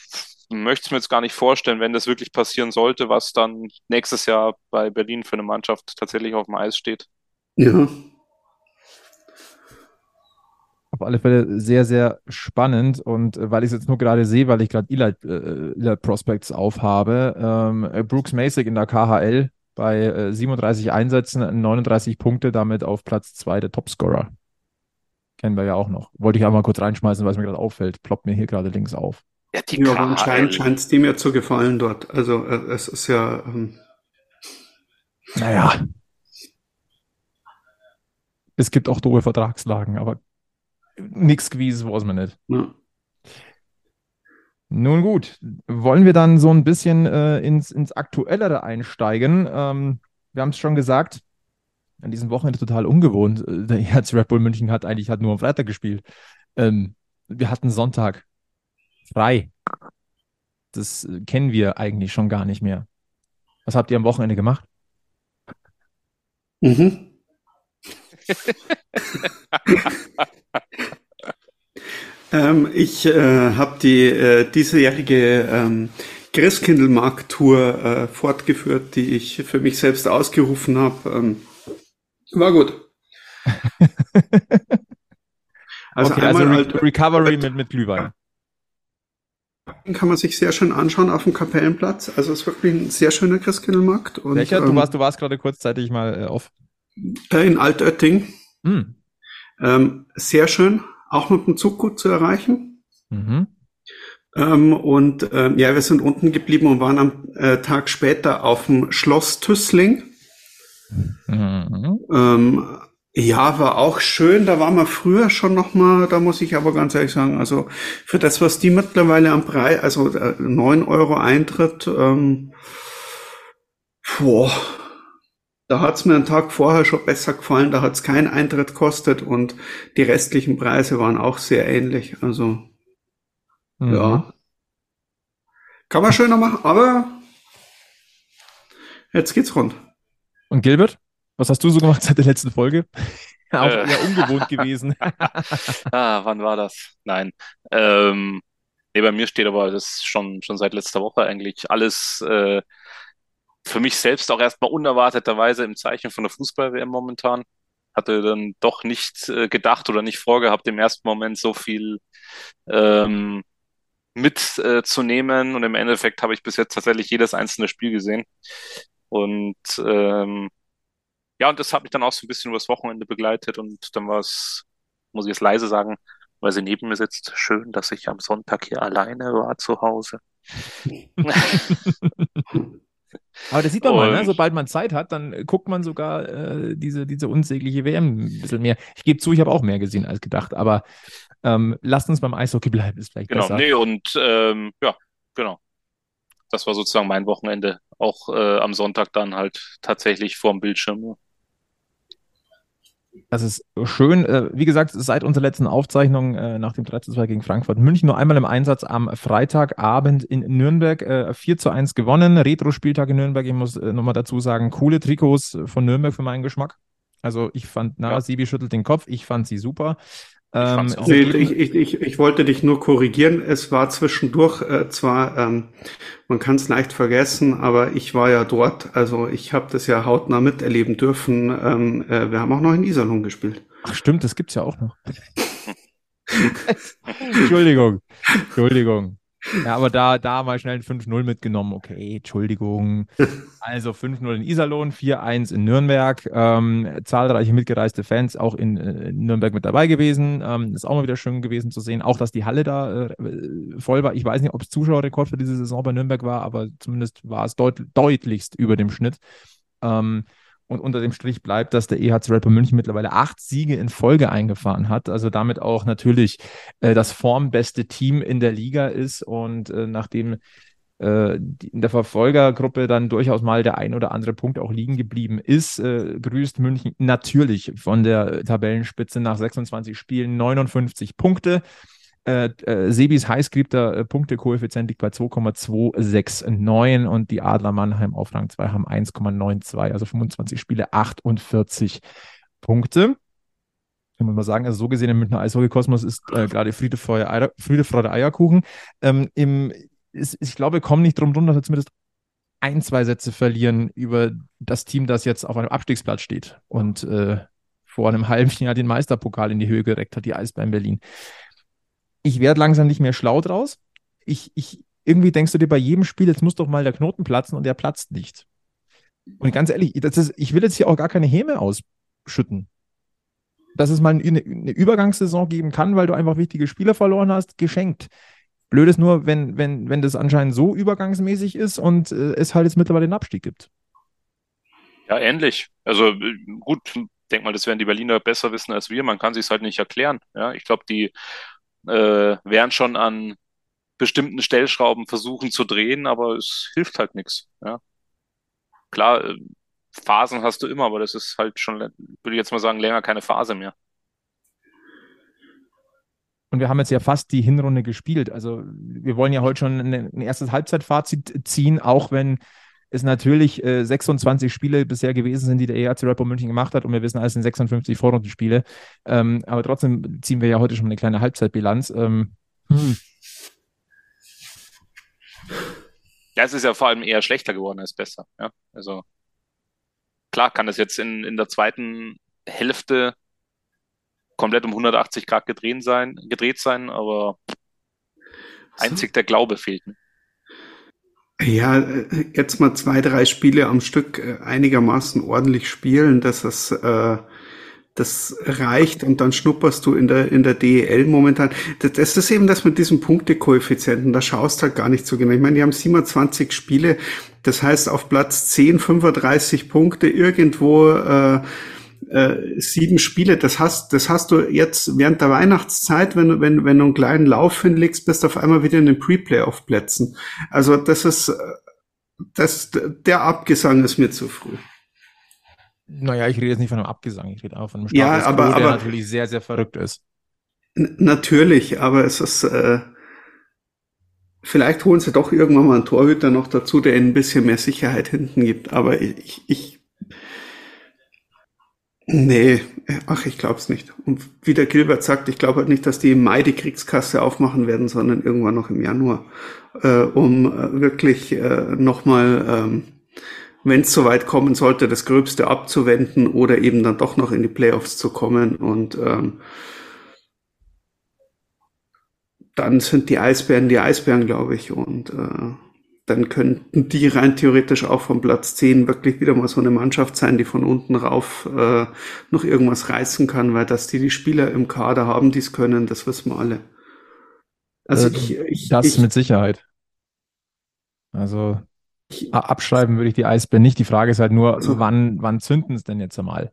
möchte es mir jetzt gar nicht vorstellen, wenn das wirklich passieren sollte, was dann nächstes Jahr bei Berlin für eine Mannschaft tatsächlich auf dem Eis steht. Ja, auf alle Fälle sehr, sehr spannend. Und äh, weil ich es jetzt nur gerade sehe, weil ich gerade Eli, äh, Eli Prospects aufhabe, ähm, äh, Brooks Masick in der KHL bei äh, 37 Einsätzen, 39 Punkte, damit auf Platz 2 der Topscorer. Kennen wir ja auch noch. Wollte ich auch mal kurz reinschmeißen, weil es mir gerade auffällt. Ploppt mir hier gerade links auf. Ja, die ja, anscheinend scheint es dem ja zu gefallen dort. Also äh, es ist ja. Ähm naja. Es gibt auch doofe Vertragslagen, aber nichts gewesen, weiß man nicht. Ja. Nun gut, wollen wir dann so ein bisschen äh, ins, ins Aktuellere einsteigen? Ähm, wir haben es schon gesagt, an diesem Wochenende total ungewohnt. Äh, der Herz Red Bull München hat eigentlich hat nur am Freitag gespielt. Ähm, wir hatten Sonntag frei. Das äh, kennen wir eigentlich schon gar nicht mehr. Was habt ihr am Wochenende gemacht? Mhm. ähm, ich äh, habe die äh, diesejährige ähm, Christkindlmarkt-Tour äh, fortgeführt, die ich für mich selbst ausgerufen habe. Ähm, war gut. also okay, also Re Recovery mit, mit Glühwein. Kann man sich sehr schön anschauen auf dem Kapellenplatz. Also es ist wirklich ein sehr schöner Christkindlmarkt. Und, Welcher? Du ähm, warst, du warst gerade kurzzeitig mal äh, auf. Äh, in Altötting. Hm. Ähm, sehr schön, auch mit dem Zug gut zu erreichen. Mhm. Ähm, und ähm, ja, wir sind unten geblieben und waren am äh, Tag später auf dem Schloss Tüssling. Mhm. Ähm, ja, war auch schön. Da waren wir früher schon noch mal. Da muss ich aber ganz ehrlich sagen, also für das, was die mittlerweile am Preis, also äh, neun Euro Eintritt, ähm, boah, da hat's mir einen Tag vorher schon besser gefallen. Da hat's keinen Eintritt kostet und die restlichen Preise waren auch sehr ähnlich. Also mhm. ja, kann man schöner machen, aber jetzt geht's rund. Und Gilbert? Was hast du so gemacht seit der letzten Folge? Auch äh. eher ungewohnt gewesen. ah, wann war das? Nein. Ähm, nee, bei mir steht aber das schon, schon seit letzter Woche eigentlich alles äh, für mich selbst auch erstmal unerwarteterweise im Zeichen von der Fußball-WM momentan. Hatte dann doch nicht äh, gedacht oder nicht vorgehabt, im ersten Moment so viel ähm, mitzunehmen. und im Endeffekt habe ich bis jetzt tatsächlich jedes einzelne Spiel gesehen. Und ähm, ja, und das hat mich dann auch so ein bisschen übers Wochenende begleitet und dann war es, muss ich jetzt leise sagen, weil sie neben mir sitzt, schön, dass ich am Sonntag hier alleine war zu Hause. Aber das sieht man und, mal, ne? sobald man Zeit hat, dann guckt man sogar äh, diese, diese unsägliche WM ein bisschen mehr. Ich gebe zu, ich habe auch mehr gesehen als gedacht, aber ähm, lasst uns beim Eishockey bleiben, ist vielleicht genau, besser. Nee, und ähm, ja, genau. Das war sozusagen mein Wochenende. Auch äh, am Sonntag dann halt tatsächlich vorm Bildschirm. Das ist schön. Äh, wie gesagt, seit unserer letzten Aufzeichnung äh, nach dem 3 2 gegen Frankfurt München nur einmal im Einsatz am Freitagabend in Nürnberg. 4 äh, zu 1 gewonnen. Retro-Spieltag in Nürnberg. Ich muss nochmal dazu sagen, coole Trikots von Nürnberg für meinen Geschmack. Also ich fand, na, ja. Sibi schüttelt den Kopf. Ich fand sie super. Ähm, ich, ich, ich, ich wollte dich nur korrigieren. Es war zwischendurch äh, zwar, ähm, man kann es leicht vergessen, aber ich war ja dort. Also ich habe das ja hautnah miterleben dürfen. Ähm, äh, wir haben auch noch in Iserlohn gespielt. Ach stimmt, das gibt's ja auch noch. Entschuldigung, Entschuldigung. Ja, aber da, da mal schnell ein 5-0 mitgenommen. Okay, Entschuldigung. Also 5-0 in Iserlohn, 4-1 in Nürnberg. Ähm, zahlreiche mitgereiste Fans auch in, äh, in Nürnberg mit dabei gewesen. Ähm, ist auch mal wieder schön gewesen zu sehen. Auch, dass die Halle da äh, voll war. Ich weiß nicht, ob es Zuschauerrekord für diese Saison bei Nürnberg war, aber zumindest war es deut deutlichst über dem Schnitt. Ähm, und unter dem Strich bleibt, dass der EHC Red Bull München mittlerweile acht Siege in Folge eingefahren hat. Also damit auch natürlich äh, das formbeste Team in der Liga ist. Und äh, nachdem äh, in der Verfolgergruppe dann durchaus mal der ein oder andere Punkt auch liegen geblieben ist, äh, grüßt München natürlich von der Tabellenspitze nach 26 Spielen 59 Punkte. Äh, äh, Sebis heißgeliebter äh, Punktekoeffizient liegt bei 2,269 und die Adler Mannheim auf Rang 2 haben 1,92, also 25 Spiele, 48 Punkte. Kann man mal sagen, also so gesehen im Münchner Eishockey-Kosmos ist äh, gerade Friede, Freude, Friede, Freude, Eierkuchen. Ähm, im, ist, ich glaube, wir kommen nicht drum rum, dass wir zumindest ein, zwei Sätze verlieren über das Team, das jetzt auf einem Abstiegsplatz steht und äh, vor einem halben Jahr den Meisterpokal in die Höhe gereckt hat, die Eisbären Berlin ich werde langsam nicht mehr schlau draus. Ich, ich, irgendwie denkst du dir bei jedem Spiel, jetzt muss doch mal der Knoten platzen und der platzt nicht. Und ganz ehrlich, ist, ich will jetzt hier auch gar keine Häme ausschütten. Dass es mal eine, eine Übergangssaison geben kann, weil du einfach wichtige Spieler verloren hast, geschenkt. Blöd ist nur, wenn, wenn, wenn das anscheinend so übergangsmäßig ist und äh, es halt jetzt mittlerweile den Abstieg gibt. Ja, ähnlich. Also äh, gut, denk mal, das werden die Berliner besser wissen als wir. Man kann sich halt nicht erklären. Ja, ich glaube, die äh, werden schon an bestimmten Stellschrauben versuchen zu drehen, aber es hilft halt nichts. Ja. Klar, äh, Phasen hast du immer, aber das ist halt schon, würde ich jetzt mal sagen, länger keine Phase mehr. Und wir haben jetzt ja fast die Hinrunde gespielt. Also wir wollen ja heute schon ein erstes Halbzeitfazit ziehen, auch wenn es natürlich äh, 26 Spiele bisher gewesen sind, die der Red Bull München gemacht hat und wir wissen, es sind 56 Vorrundenspiele. Ähm, aber trotzdem ziehen wir ja heute schon eine kleine Halbzeitbilanz. Ähm, hm. Ja, es ist ja vor allem eher schlechter geworden als besser. Ja? Also klar kann es jetzt in, in der zweiten Hälfte komplett um 180 Grad gedreht sein, gedreht sein aber einzig der Glaube fehlt. Ja, jetzt mal zwei, drei Spiele am Stück äh, einigermaßen ordentlich spielen, dass es äh, das reicht und dann schnupperst du in der in der DEL momentan. Das, das ist eben das mit diesem Punktekoeffizienten, da schaust halt gar nicht so genau. Ich meine, die haben 27 Spiele, das heißt auf Platz 10 35 Punkte irgendwo äh, äh, sieben Spiele, das hast, das hast du jetzt während der Weihnachtszeit, wenn du, wenn, wenn du einen kleinen Lauf hinlegst, bist du auf einmal wieder in den Pre-Playoff-Plätzen. Also das ist, das, der Abgesang ist mir zu früh. Naja, ich rede jetzt nicht von einem Abgesang, ich rede auch von einem Status ja, aber, der aber, natürlich sehr, sehr verrückt ist. Natürlich, aber es ist, äh, vielleicht holen sie doch irgendwann mal einen Torhüter noch dazu, der ihnen ein bisschen mehr Sicherheit hinten gibt. Aber ich, ich Nee, ach, ich glaube es nicht. Und wie der Gilbert sagt, ich glaube halt nicht, dass die im Mai die Kriegskasse aufmachen werden, sondern irgendwann noch im Januar, äh, um äh, wirklich äh, nochmal, ähm, wenn es soweit kommen sollte, das Gröbste abzuwenden oder eben dann doch noch in die Playoffs zu kommen. Und ähm, dann sind die Eisbären die Eisbären, glaube ich. Und äh, dann könnten die rein theoretisch auch vom Platz 10 wirklich wieder mal so eine Mannschaft sein, die von unten rauf äh, noch irgendwas reißen kann, weil dass die die Spieler im Kader haben, die es können, das wissen wir alle. Also äh, ich, ich, das ich, mit Sicherheit. Also ich, abschreiben würde ich die Eisbären nicht. Die Frage ist halt nur, also, wann, wann zünden es denn jetzt einmal?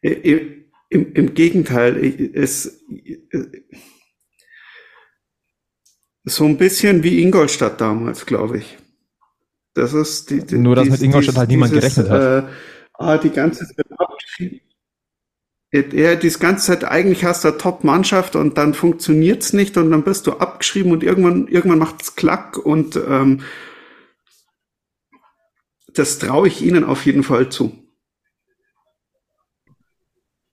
Im, im, Gegenteil, es so ein bisschen wie Ingolstadt damals, glaube ich. Das ist die, die Nur, dass dies, mit Ingolstadt dies, halt niemand dieses, gerechnet hat. Äh, ah, die ganze Zeit ja, die ganze Zeit eigentlich hast du eine Top-Mannschaft und dann funktioniert's nicht und dann bist du abgeschrieben und irgendwann, irgendwann macht's klack und ähm, das traue ich ihnen auf jeden Fall zu.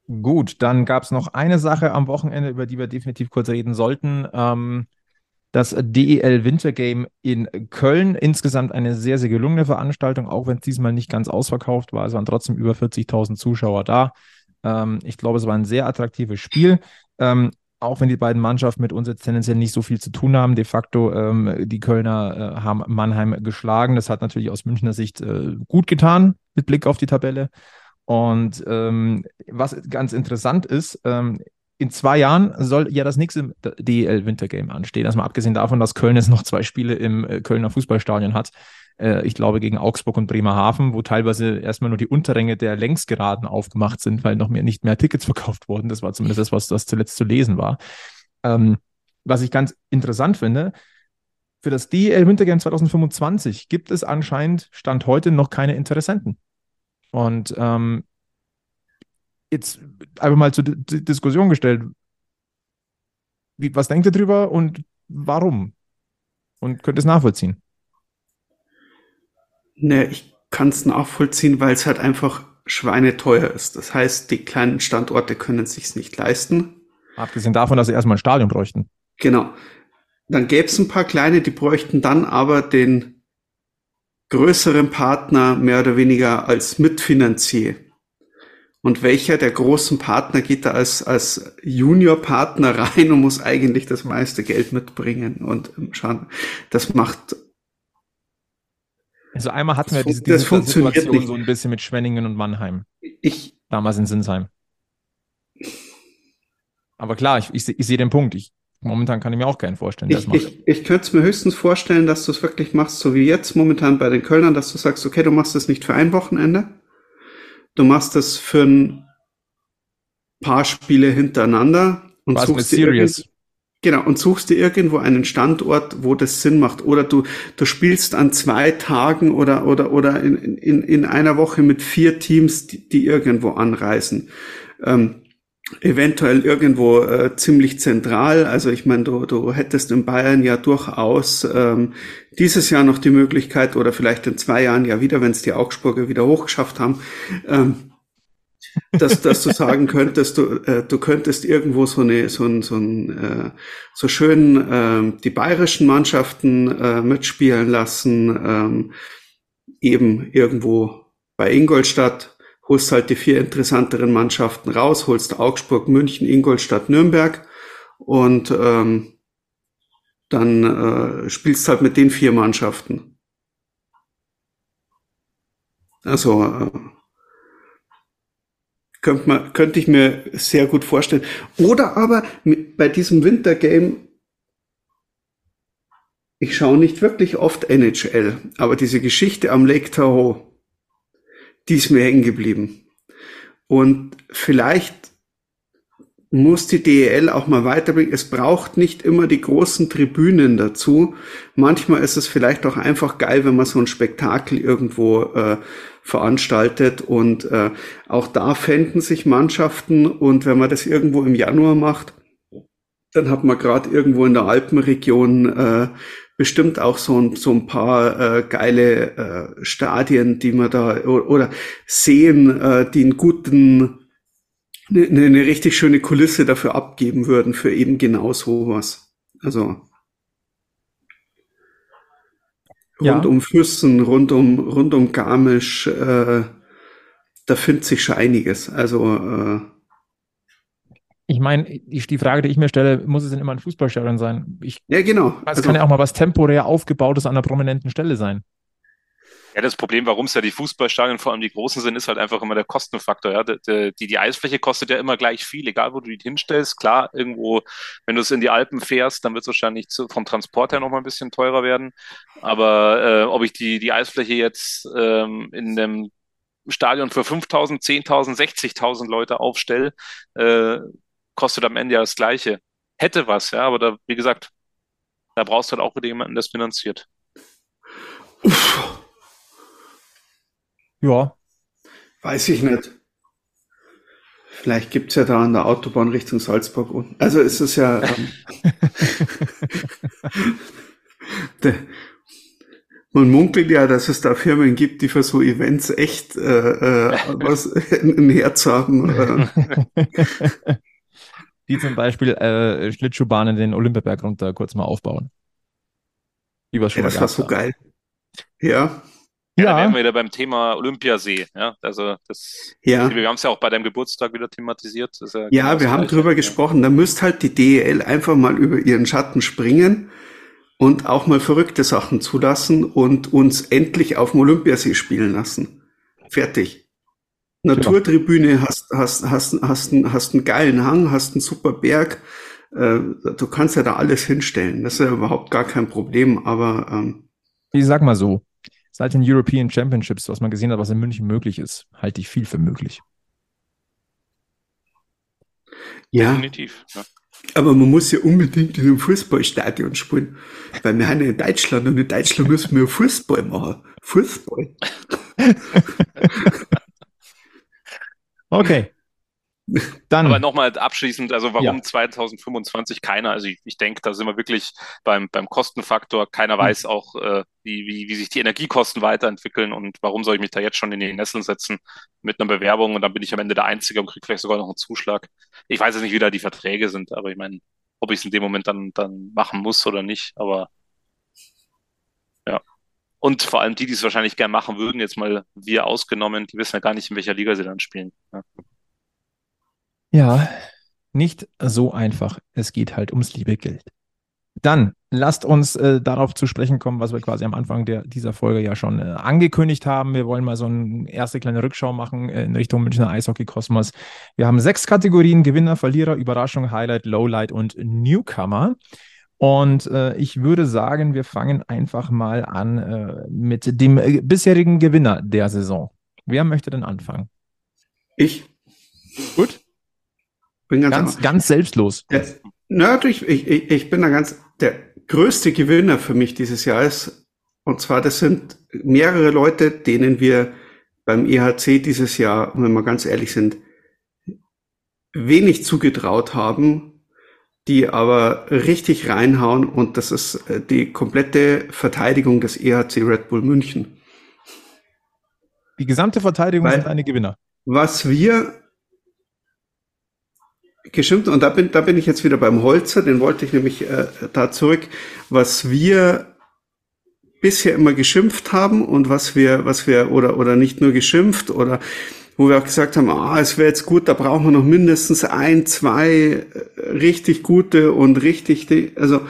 Gut, dann gab es noch eine Sache am Wochenende, über die wir definitiv kurz reden sollten. Ähm, das DEL Wintergame in Köln. Insgesamt eine sehr, sehr gelungene Veranstaltung, auch wenn es diesmal nicht ganz ausverkauft war. Es waren trotzdem über 40.000 Zuschauer da. Ähm, ich glaube, es war ein sehr attraktives Spiel. Ähm, auch wenn die beiden Mannschaften mit uns jetzt tendenziell nicht so viel zu tun haben. De facto, ähm, die Kölner äh, haben Mannheim geschlagen. Das hat natürlich aus Münchner Sicht äh, gut getan, mit Blick auf die Tabelle. Und ähm, was ganz interessant ist, ähm, in zwei Jahren soll ja das nächste DEL Wintergame anstehen. Also mal abgesehen davon, dass Köln jetzt noch zwei Spiele im äh, Kölner Fußballstadion hat. Äh, ich glaube gegen Augsburg und Bremerhaven, wo teilweise erstmal nur die Unterränge der Längsgeraden aufgemacht sind, weil noch mehr, nicht mehr Tickets verkauft wurden. Das war zumindest das, was das zuletzt zu lesen war. Ähm, was ich ganz interessant finde, für das DEL Wintergame 2025 gibt es anscheinend Stand heute noch keine Interessenten. Und ähm, jetzt einfach mal zur D Diskussion gestellt. Wie, was denkt ihr drüber und warum? Und könnt ihr es nachvollziehen? Ne, ich kann es nachvollziehen, weil es halt einfach schweineteuer ist. Das heißt, die kleinen Standorte können es sich nicht leisten. Abgesehen davon, dass sie erstmal ein Stadion bräuchten. Genau. Dann gäbe es ein paar kleine, die bräuchten dann aber den größeren Partner mehr oder weniger als Mitfinanzier. Und welcher der großen Partner geht da als, als Junior-Partner rein und muss eigentlich das meiste Geld mitbringen und schauen, das macht. Also einmal hatten wir diese, diese Situation nicht. so ein bisschen mit Schwenningen und Mannheim. Ich, damals in Sinsheim. Aber klar, ich, ich, ich sehe den Punkt. Ich, momentan kann ich mir auch keinen vorstellen, der ich, macht. Ich, ich könnte es mir höchstens vorstellen, dass du es wirklich machst, so wie jetzt momentan bei den Kölnern, dass du sagst, okay, du machst es nicht für ein Wochenende, Du machst das für ein paar Spiele hintereinander und Was suchst dir Genau, und suchst dir irgendwo einen Standort, wo das Sinn macht. Oder du, du spielst an zwei Tagen oder, oder, oder in, in, in einer Woche mit vier Teams, die, die irgendwo anreisen. Ähm, eventuell irgendwo äh, ziemlich zentral. Also ich meine, du, du hättest in Bayern ja durchaus ähm, dieses Jahr noch die Möglichkeit oder vielleicht in zwei Jahren ja wieder, wenn es die Augsburger wieder hochgeschafft haben, ähm, dass, dass du sagen könntest, du, äh, du könntest irgendwo so eine so ein, so ein äh, so schön äh, die bayerischen Mannschaften äh, mitspielen lassen, ähm, eben irgendwo bei Ingolstadt holst halt die vier interessanteren Mannschaften raus, holst Augsburg, München, Ingolstadt, Nürnberg und ähm, dann äh, spielst halt mit den vier Mannschaften. Also äh, könnte, man, könnte ich mir sehr gut vorstellen. Oder aber mit, bei diesem Wintergame, ich schaue nicht wirklich oft NHL, aber diese Geschichte am Lake Tahoe, die ist mir hängen geblieben. Und vielleicht muss die DEL auch mal weiterbringen. Es braucht nicht immer die großen Tribünen dazu. Manchmal ist es vielleicht auch einfach geil, wenn man so ein Spektakel irgendwo äh, veranstaltet. Und äh, auch da fänden sich Mannschaften. Und wenn man das irgendwo im Januar macht, dann hat man gerade irgendwo in der Alpenregion äh, bestimmt auch so ein, so ein paar äh, geile äh, Stadien, die man da oder, oder Seen, äh, die einen guten, eine, eine ne richtig schöne Kulisse dafür abgeben würden, für eben genau sowas. Also rund ja. um Füssen, rund um, rund um Garmisch, äh, da findet sich schon einiges. Also äh, ich meine, die Frage, die ich mir stelle, muss es denn immer ein Fußballstadion sein? Ich, ja, genau. Es also, kann ja auch mal was temporär aufgebautes an einer prominenten Stelle sein. Ja, das Problem, warum es ja die Fußballstadien vor allem die großen sind, ist halt einfach immer der Kostenfaktor. Ja? Die, die, die Eisfläche kostet ja immer gleich viel, egal wo du die hinstellst. Klar, irgendwo, wenn du es in die Alpen fährst, dann wird es wahrscheinlich zu, vom Transport her nochmal ein bisschen teurer werden. Aber äh, ob ich die, die Eisfläche jetzt ähm, in einem Stadion für 5.000, 10.000, 60.000 Leute aufstelle, äh, kostet am Ende ja das Gleiche. Hätte was, ja, aber da, wie gesagt, da brauchst du halt auch wieder jemanden, der es finanziert. Uff. Ja. Weiß ich nicht. Vielleicht gibt es ja da an der Autobahn Richtung Salzburg unten. Also ist es ja. Ähm, de, man munkelt ja, dass es da Firmen gibt, die für so Events echt äh, äh, was ein Herz haben. Äh. Die zum Beispiel äh, Schlittschuhbahnen den Olympiaberg runter kurz mal aufbauen. Die was schon ja, das war so geil. Ja. Ja, ja. da wären wir wieder beim Thema Olympiasee. Ja, also das, ja. wir haben es ja auch bei deinem Geburtstag wieder thematisiert. ja, ja wir haben drüber gesprochen. Da müsste halt die DEL einfach mal über ihren Schatten springen und auch mal verrückte Sachen zulassen und uns endlich auf dem Olympiasee spielen lassen. Fertig. Naturtribüne, hast, hast, hast, hast, einen, hast einen geilen Hang, hast einen super Berg. Äh, du kannst ja da alles hinstellen. Das ist ja überhaupt gar kein Problem, aber ähm, ich sag mal so, seit den European Championships, was man gesehen hat, was in München möglich ist, halte ich viel für möglich. Ja, definitiv. Ja. Aber man muss ja unbedingt in einem Fußballstadion spielen, weil wir haben ja in Deutschland und in Deutschland müssen wir Fußball machen. Fußball. Okay. Dann. Aber nochmal abschließend, also warum ja. 2025 keiner? Also ich, ich denke, da sind wir wirklich beim, beim Kostenfaktor. Keiner hm. weiß auch, äh, wie, wie, wie sich die Energiekosten weiterentwickeln und warum soll ich mich da jetzt schon in die Nesseln setzen mit einer Bewerbung und dann bin ich am Ende der Einzige und kriege vielleicht sogar noch einen Zuschlag. Ich weiß jetzt nicht, wie da die Verträge sind, aber ich meine, ob ich es in dem Moment dann, dann machen muss oder nicht, aber ja. Und vor allem die, die es wahrscheinlich gern machen würden, jetzt mal wir ausgenommen, die wissen ja gar nicht, in welcher Liga sie dann spielen. Ja, ja nicht so einfach. Es geht halt ums liebe Geld. Dann lasst uns äh, darauf zu sprechen kommen, was wir quasi am Anfang der, dieser Folge ja schon äh, angekündigt haben. Wir wollen mal so eine erste kleine Rückschau machen äh, in Richtung Münchner Eishockey-Kosmos. Wir haben sechs Kategorien: Gewinner, Verlierer, Überraschung, Highlight, Lowlight und Newcomer. Und äh, ich würde sagen, wir fangen einfach mal an äh, mit dem äh, bisherigen Gewinner der Saison. Wer möchte denn anfangen? Ich. Gut. Bin ganz, ganz, ganz selbstlos. Ja, na, ich, ich, ich bin da ganz, der größte Gewinner für mich dieses Jahr ist, und zwar das sind mehrere Leute, denen wir beim EHC dieses Jahr, wenn wir ganz ehrlich sind, wenig zugetraut haben, die aber richtig reinhauen und das ist äh, die komplette Verteidigung des EHC Red Bull München. Die gesamte Verteidigung Weil- sind eine Gewinner. Was wir geschimpft, und da bin, da bin ich jetzt wieder beim Holzer, den wollte ich nämlich äh, da zurück, was wir bisher immer geschimpft haben und was wir, was wir, oder, oder nicht nur geschimpft, oder wo wir auch gesagt haben, ah, es wäre jetzt gut, da brauchen wir noch mindestens ein, zwei äh, richtig gute und richtig, also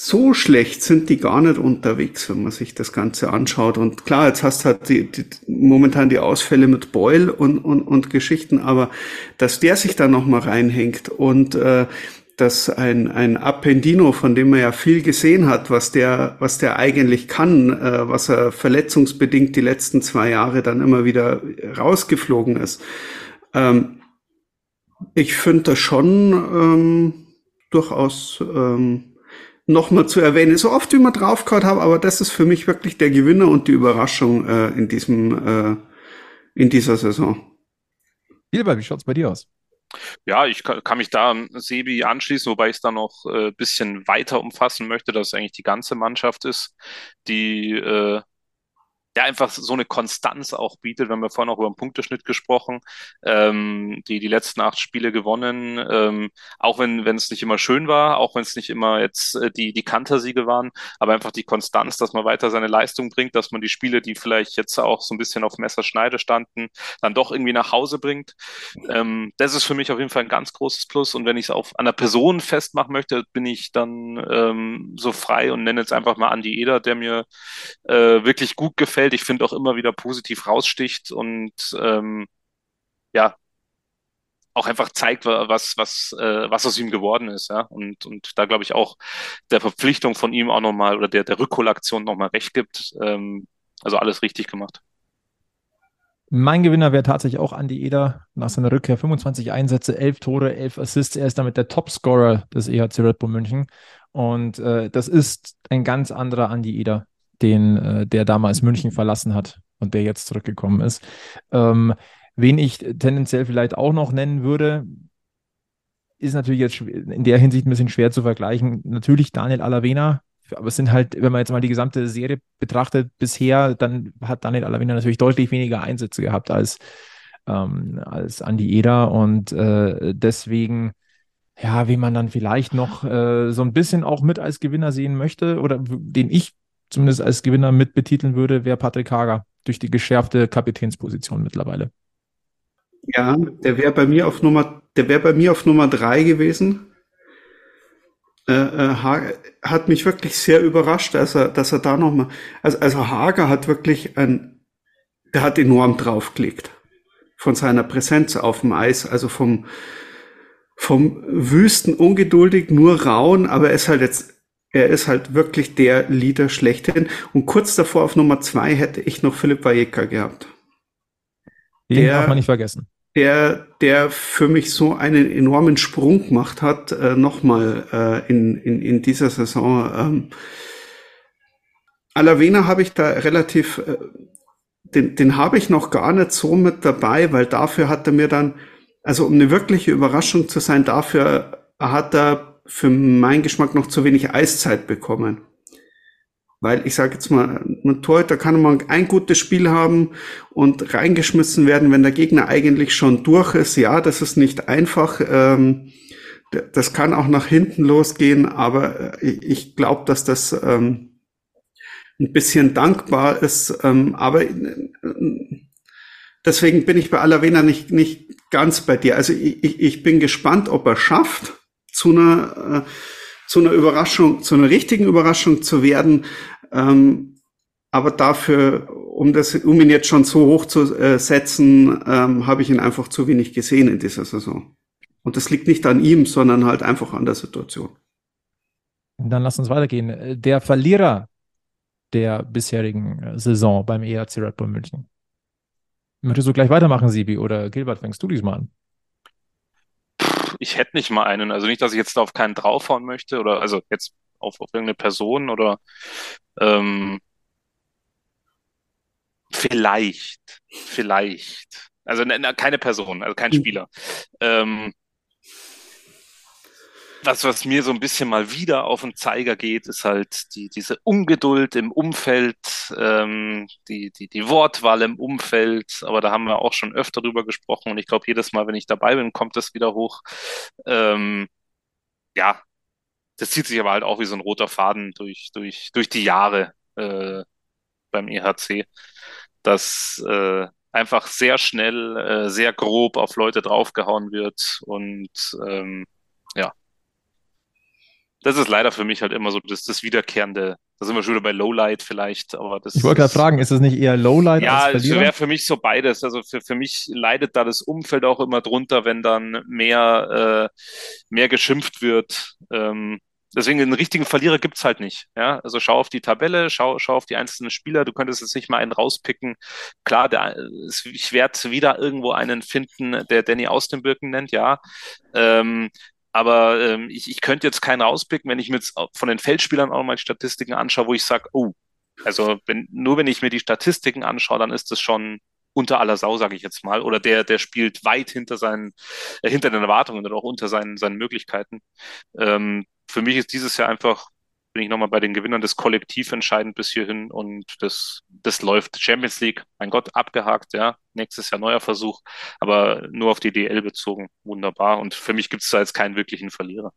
so schlecht sind die gar nicht unterwegs, wenn man sich das Ganze anschaut. Und klar, jetzt hast du halt die, die, momentan die Ausfälle mit Beul und, und, und Geschichten, aber dass der sich da nochmal reinhängt und äh, dass ein, ein Appendino, von dem man ja viel gesehen hat, was der, was der eigentlich kann, äh, was er verletzungsbedingt die letzten zwei Jahre dann immer wieder rausgeflogen ist. Ähm, ich finde das schon ähm, durchaus ähm, nochmal zu erwähnen. So oft wie man draufgehört habe, aber das ist für mich wirklich der Gewinner und die Überraschung äh, in diesem, äh, in dieser Saison. Wie schaut's bei dir aus? Ja, ich kann, mich da an Sebi anschließen, wobei ich es da noch ein äh, bisschen weiter umfassen möchte, dass es eigentlich die ganze Mannschaft ist, die äh, ja einfach so eine Konstanz auch bietet. Wir haben ja vorhin auch über den Punkteschnitt gesprochen, ähm, die die letzten acht Spiele gewonnen, ähm, auch wenn wenn es nicht immer schön war, auch wenn es nicht immer jetzt äh, die die Kantersiege waren, aber einfach die Konstanz, dass man weiter seine Leistung bringt, dass man die Spiele, die vielleicht jetzt auch so ein bisschen auf Messerschneide standen, dann doch irgendwie nach Hause bringt. Ähm, das ist für mich auf jeden Fall ein ganz großes Plus. Und wenn ich es auf einer Person festmachen möchte, bin ich dann ähm, so frei und nenne jetzt einfach mal Andi Eder, der mir äh, wirklich gut gefällt. Ich finde auch immer wieder positiv raussticht und ähm, ja, auch einfach zeigt, was, was, äh, was aus ihm geworden ist, ja. Und, und da glaube ich auch der Verpflichtung von ihm auch nochmal oder der, der Rückholaktion nochmal recht gibt. Ähm, also alles richtig gemacht. Mein Gewinner wäre tatsächlich auch Andi Eder nach seiner Rückkehr. 25 Einsätze, 11 Tore, 11 Assists. Er ist damit der Topscorer des EHC Red Bull München. Und äh, das ist ein ganz anderer Andi Eder, den äh, der damals München verlassen hat und der jetzt zurückgekommen ist. Ähm, wen ich tendenziell vielleicht auch noch nennen würde, ist natürlich jetzt in der Hinsicht ein bisschen schwer zu vergleichen. Natürlich Daniel Alavena, aber es sind halt, wenn man jetzt mal die gesamte Serie betrachtet bisher, dann hat Daniel Alavena natürlich deutlich weniger Einsätze gehabt als, ähm, als Andi Eder und äh, deswegen, ja, wie man dann vielleicht noch äh, so ein bisschen auch mit als Gewinner sehen möchte oder den ich zumindest als Gewinner mit betiteln würde, wäre Patrick Hager durch die geschärfte Kapitänsposition mittlerweile. Ja, der wäre bei mir auf Nummer, der wäre bei mir auf Nummer drei gewesen. Äh, äh, Hager hat mich wirklich sehr überrascht, dass er, dass er da nochmal, also, also Hager hat wirklich ein, der hat enorm draufgelegt von seiner Präsenz auf dem Eis, also vom, vom Wüsten ungeduldig, nur rauen, aber er ist halt jetzt, er ist halt wirklich der Leader schlechthin. Und kurz davor auf Nummer zwei hätte ich noch Philipp Vajeka gehabt. Den der, darf man nicht vergessen. Der, der für mich so einen enormen Sprung gemacht hat, äh, nochmal äh, in, in, in dieser Saison. Ähm, Alavena habe ich da relativ, äh, den, den habe ich noch gar nicht so mit dabei, weil dafür hat er mir dann, also um eine wirkliche Überraschung zu sein, dafür hat er für meinen Geschmack noch zu wenig Eiszeit bekommen. Weil ich sage jetzt mal, ein Torhüter kann man ein gutes Spiel haben und reingeschmissen werden, wenn der Gegner eigentlich schon durch ist. Ja, das ist nicht einfach. Ähm, das kann auch nach hinten losgehen, aber ich glaube, dass das ähm, ein bisschen dankbar ist. Ähm, aber deswegen bin ich bei Alavena nicht, nicht ganz bei dir. Also ich, ich bin gespannt, ob er schafft, zu einer äh, zu einer Überraschung, zu einer richtigen Überraschung zu werden. Ähm, aber dafür, um das, um ihn jetzt schon so hoch zu äh, setzen, ähm, habe ich ihn einfach zu wenig gesehen in dieser Saison. Und das liegt nicht an ihm, sondern halt einfach an der Situation. Dann lass uns weitergehen. Der Verlierer der bisherigen Saison beim ERC Red Bull München. Möchtest du gleich weitermachen, Sibi, oder Gilbert, fängst du diesmal an? Ich hätte nicht mal einen. Also nicht, dass ich jetzt auf keinen draufhauen möchte oder also jetzt auf, auf irgendeine Person oder ähm, vielleicht, vielleicht Also ne, ne, keine Person, also kein Spieler. Ähm, was, was mir so ein bisschen mal wieder auf den Zeiger geht, ist halt die, diese Ungeduld im Umfeld, ähm, die, die, die Wortwahl im Umfeld. Aber da haben wir auch schon öfter drüber gesprochen und ich glaube, jedes Mal, wenn ich dabei bin, kommt das wieder hoch. Ähm, ja, das zieht sich aber halt auch wie so ein roter Faden durch, durch, durch die Jahre äh, beim EHC, dass äh, einfach sehr schnell, äh, sehr grob auf Leute draufgehauen wird und ähm, ja, das ist leider für mich halt immer so das, das wiederkehrende. Da sind wir schon wieder bei Lowlight vielleicht, aber das Ich wollte gerade fragen, ist es nicht eher Lowlight ja, als es wäre für mich so beides. Also für, für mich leidet da das Umfeld auch immer drunter, wenn dann mehr, äh, mehr geschimpft wird. Ähm, deswegen einen richtigen Verlierer gibt's halt nicht. Ja? Also schau auf die Tabelle, schau, schau auf die einzelnen Spieler. Du könntest jetzt nicht mal einen rauspicken. Klar, der, ich werde wieder irgendwo einen finden, der Danny aus dem Birken nennt, ja. Ähm, aber ähm, ich, ich könnte jetzt keinen rauspicken, wenn ich mir jetzt von den Feldspielern auch mal Statistiken anschaue, wo ich sage, oh, also wenn, nur wenn ich mir die Statistiken anschaue, dann ist das schon unter aller Sau, sage ich jetzt mal. Oder der, der spielt weit hinter seinen, äh, hinter den Erwartungen oder auch unter seinen, seinen Möglichkeiten. Ähm, für mich ist dieses Jahr einfach bin ich nochmal bei den Gewinnern des Kollektiv entscheidend bis hierhin und das, das läuft. Champions League, mein Gott, abgehakt, ja. Nächstes Jahr neuer Versuch, aber nur auf die DL bezogen. Wunderbar. Und für mich gibt es da jetzt keinen wirklichen Verlierer.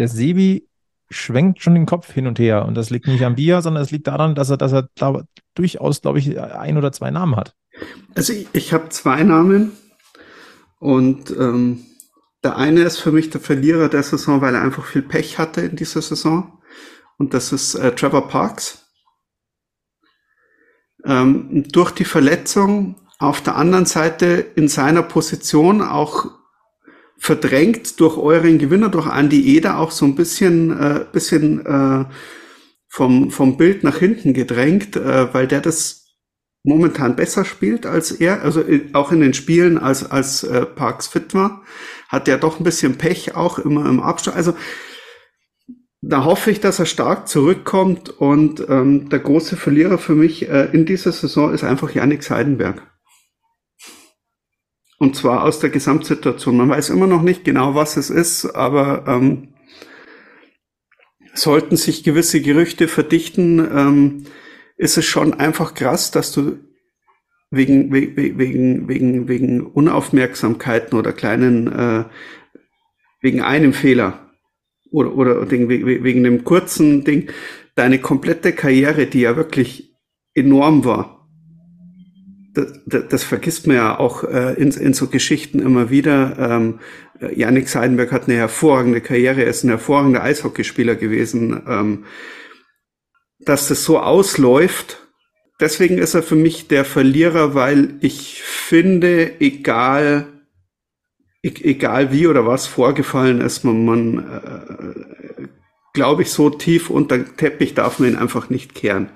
Der Sebi schwenkt schon den Kopf hin und her und das liegt nicht am Bier, sondern es liegt daran, dass er, dass er glaub, durchaus, glaube ich, ein oder zwei Namen hat. Also ich, ich habe zwei Namen und ähm, der eine ist für mich der Verlierer der Saison, weil er einfach viel Pech hatte in dieser Saison. Und das ist äh, Trevor Parks. Ähm, durch die Verletzung auf der anderen Seite in seiner Position auch verdrängt durch euren Gewinner, durch Andy Eder auch so ein bisschen, äh, bisschen äh, vom, vom Bild nach hinten gedrängt, äh, weil der das momentan besser spielt als er, also äh, auch in den Spielen als, als äh, Parks fit war hat ja doch ein bisschen Pech auch immer im Abstand. Also da hoffe ich, dass er stark zurückkommt und ähm, der große Verlierer für mich äh, in dieser Saison ist einfach Yannick Seidenberg. Und zwar aus der Gesamtsituation. Man weiß immer noch nicht genau, was es ist, aber ähm, sollten sich gewisse Gerüchte verdichten, ähm, ist es schon einfach krass, dass du wegen, wegen, wegen, wegen Unaufmerksamkeiten oder kleinen, äh, wegen einem Fehler oder, oder wegen, wegen dem kurzen Ding, deine komplette Karriere, die ja wirklich enorm war, das, das, das vergisst man ja auch äh, in, in so Geschichten immer wieder. Ähm, Yannick Seidenberg hat eine hervorragende Karriere, er ist ein hervorragender Eishockeyspieler gewesen. Ähm, dass das so ausläuft, deswegen ist er für mich der Verlierer, weil ich finde, egal, e egal wie oder was vorgefallen ist, man, man äh, glaube ich, so tief unter den Teppich darf man ihn einfach nicht kehren.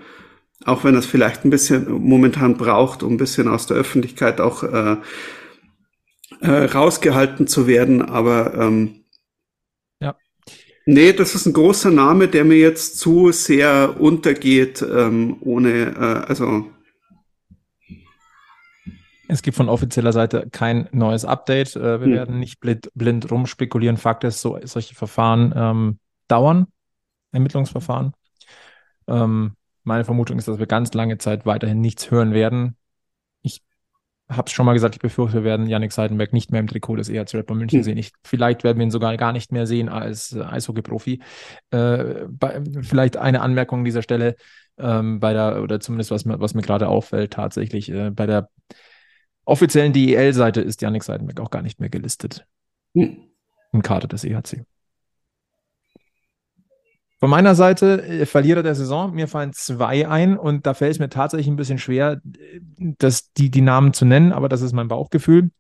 Auch wenn es vielleicht ein bisschen momentan braucht, um ein bisschen aus der Öffentlichkeit auch äh, äh, rausgehalten zu werden. Aber ähm, Nee, das ist ein großer Name, der mir jetzt zu sehr untergeht, ähm, ohne, äh, also. Es gibt von offizieller Seite kein neues Update. Äh, wir hm. werden nicht blind, blind rumspekulieren. Fakt ist, so, solche Verfahren ähm, dauern, Ermittlungsverfahren. Ähm, meine Vermutung ist, dass wir ganz lange Zeit weiterhin nichts hören werden habe es schon mal gesagt, ich befürchte, wir werden Yannick Seidenberg nicht mehr im Trikot des EHC Bull München hm. sehen. Ich, vielleicht werden wir ihn sogar gar nicht mehr sehen als äh, Eishockey-Profi. Äh, vielleicht eine Anmerkung an dieser Stelle ähm, bei der, oder zumindest was mir, was mir gerade auffällt, tatsächlich, äh, bei der offiziellen DEL-Seite ist Yannick Seidenberg auch gar nicht mehr gelistet. Hm. Im Kader des EHC. Von meiner Seite, äh, Verlierer der Saison, mir fallen zwei ein und da fällt es mir tatsächlich ein bisschen schwer, das, die, die Namen zu nennen, aber das ist mein Bauchgefühl.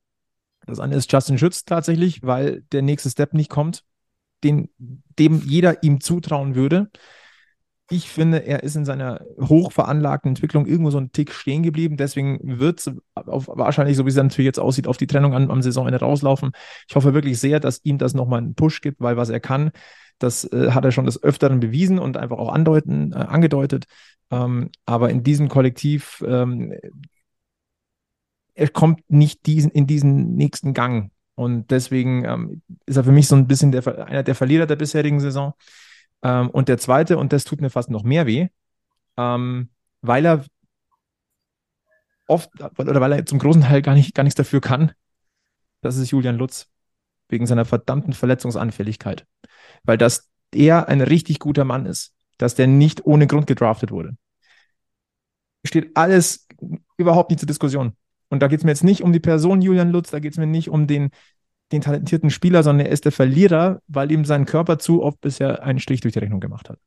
Das eine ist Justin Schütz tatsächlich, weil der nächste Step nicht kommt, den, dem jeder ihm zutrauen würde. Ich finde, er ist in seiner hochveranlagten Entwicklung irgendwo so einen Tick stehen geblieben. Deswegen wird es wahrscheinlich, so wie es natürlich jetzt aussieht, auf die Trennung am, am Saisonende rauslaufen. Ich hoffe wirklich sehr, dass ihm das nochmal einen Push gibt, weil was er kann, das äh, hat er schon des Öfteren bewiesen und einfach auch andeuten, äh, angedeutet. Ähm, aber in diesem Kollektiv ähm, er kommt nicht diesen, in diesen nächsten Gang. Und deswegen ähm, ist er für mich so ein bisschen der, einer der Verlierer der bisherigen Saison. Ähm, und der zweite, und das tut mir fast noch mehr weh, ähm, weil er oft oder weil er zum großen Teil gar, nicht, gar nichts dafür kann, das ist Julian Lutz wegen seiner verdammten Verletzungsanfälligkeit. Weil das er ein richtig guter Mann ist, dass der nicht ohne Grund gedraftet wurde. Steht alles überhaupt nicht zur Diskussion. Und da geht es mir jetzt nicht um die Person Julian Lutz, da geht es mir nicht um den, den talentierten Spieler, sondern er ist der Verlierer, weil ihm sein Körper zu oft bisher einen Strich durch die Rechnung gemacht hat.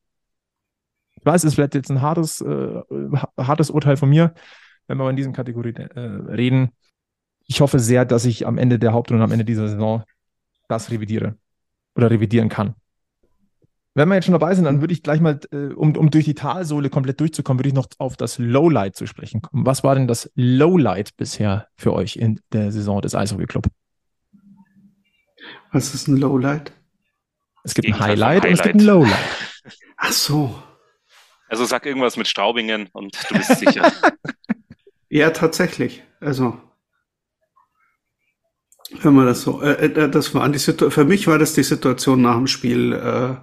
Ich weiß, es ist vielleicht jetzt ein hartes, äh, hartes Urteil von mir, wenn wir in diesen Kategorien äh, reden. Ich hoffe sehr, dass ich am Ende der Hauptrunde, am Ende dieser Saison das revidiere oder revidieren kann. Wenn wir jetzt schon dabei sind, dann würde ich gleich mal, äh, um, um durch die Talsohle komplett durchzukommen, würde ich noch auf das Lowlight zu sprechen kommen. Was war denn das Lowlight bisher für euch in der Saison des Eishockey Club? Was ist ein Lowlight? Es gibt ein Highlight, Highlight, und es gibt ein Lowlight. Ach so. Also sag irgendwas mit Straubingen und du bist sicher. ja, tatsächlich. Also wenn man das so, äh, äh das war die Situation, für mich war das die Situation nach dem Spiel äh,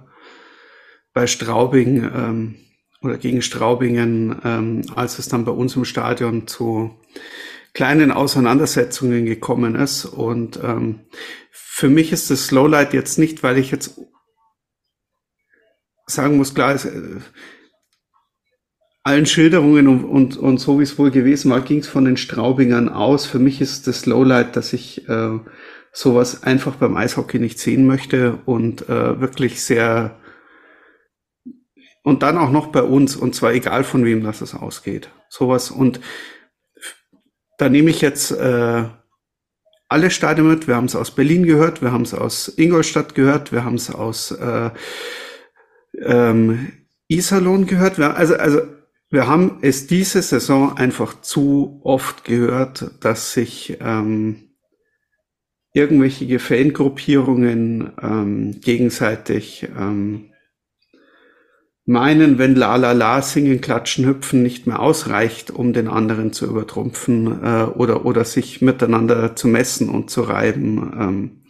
bei Straubing ähm, oder gegen Straubingen, ähm, als es dann bei uns im Stadion zu kleinen Auseinandersetzungen gekommen ist. Und ähm, für mich ist das Slowlight jetzt nicht, weil ich jetzt sagen muss, klar, es, äh, allen Schilderungen und, und, und so wie es wohl gewesen war, ging es von den Straubingern aus. Für mich ist das Lowlight, dass ich äh, sowas einfach beim Eishockey nicht sehen möchte und äh, wirklich sehr und dann auch noch bei uns, und zwar egal von wem das es ausgeht. Sowas. Und da nehme ich jetzt äh, alle Stadien mit. Wir haben es aus Berlin gehört, wir haben es aus Ingolstadt gehört, wir haben es aus äh, ähm, Iserlohn gehört. Wir, also, also wir haben es diese Saison einfach zu oft gehört, dass sich ähm, irgendwelche Fangruppierungen ähm, gegenseitig ähm, meinen, wenn La La La singen, klatschen, hüpfen nicht mehr ausreicht, um den anderen zu übertrumpfen äh, oder, oder sich miteinander zu messen und zu reiben. Ähm,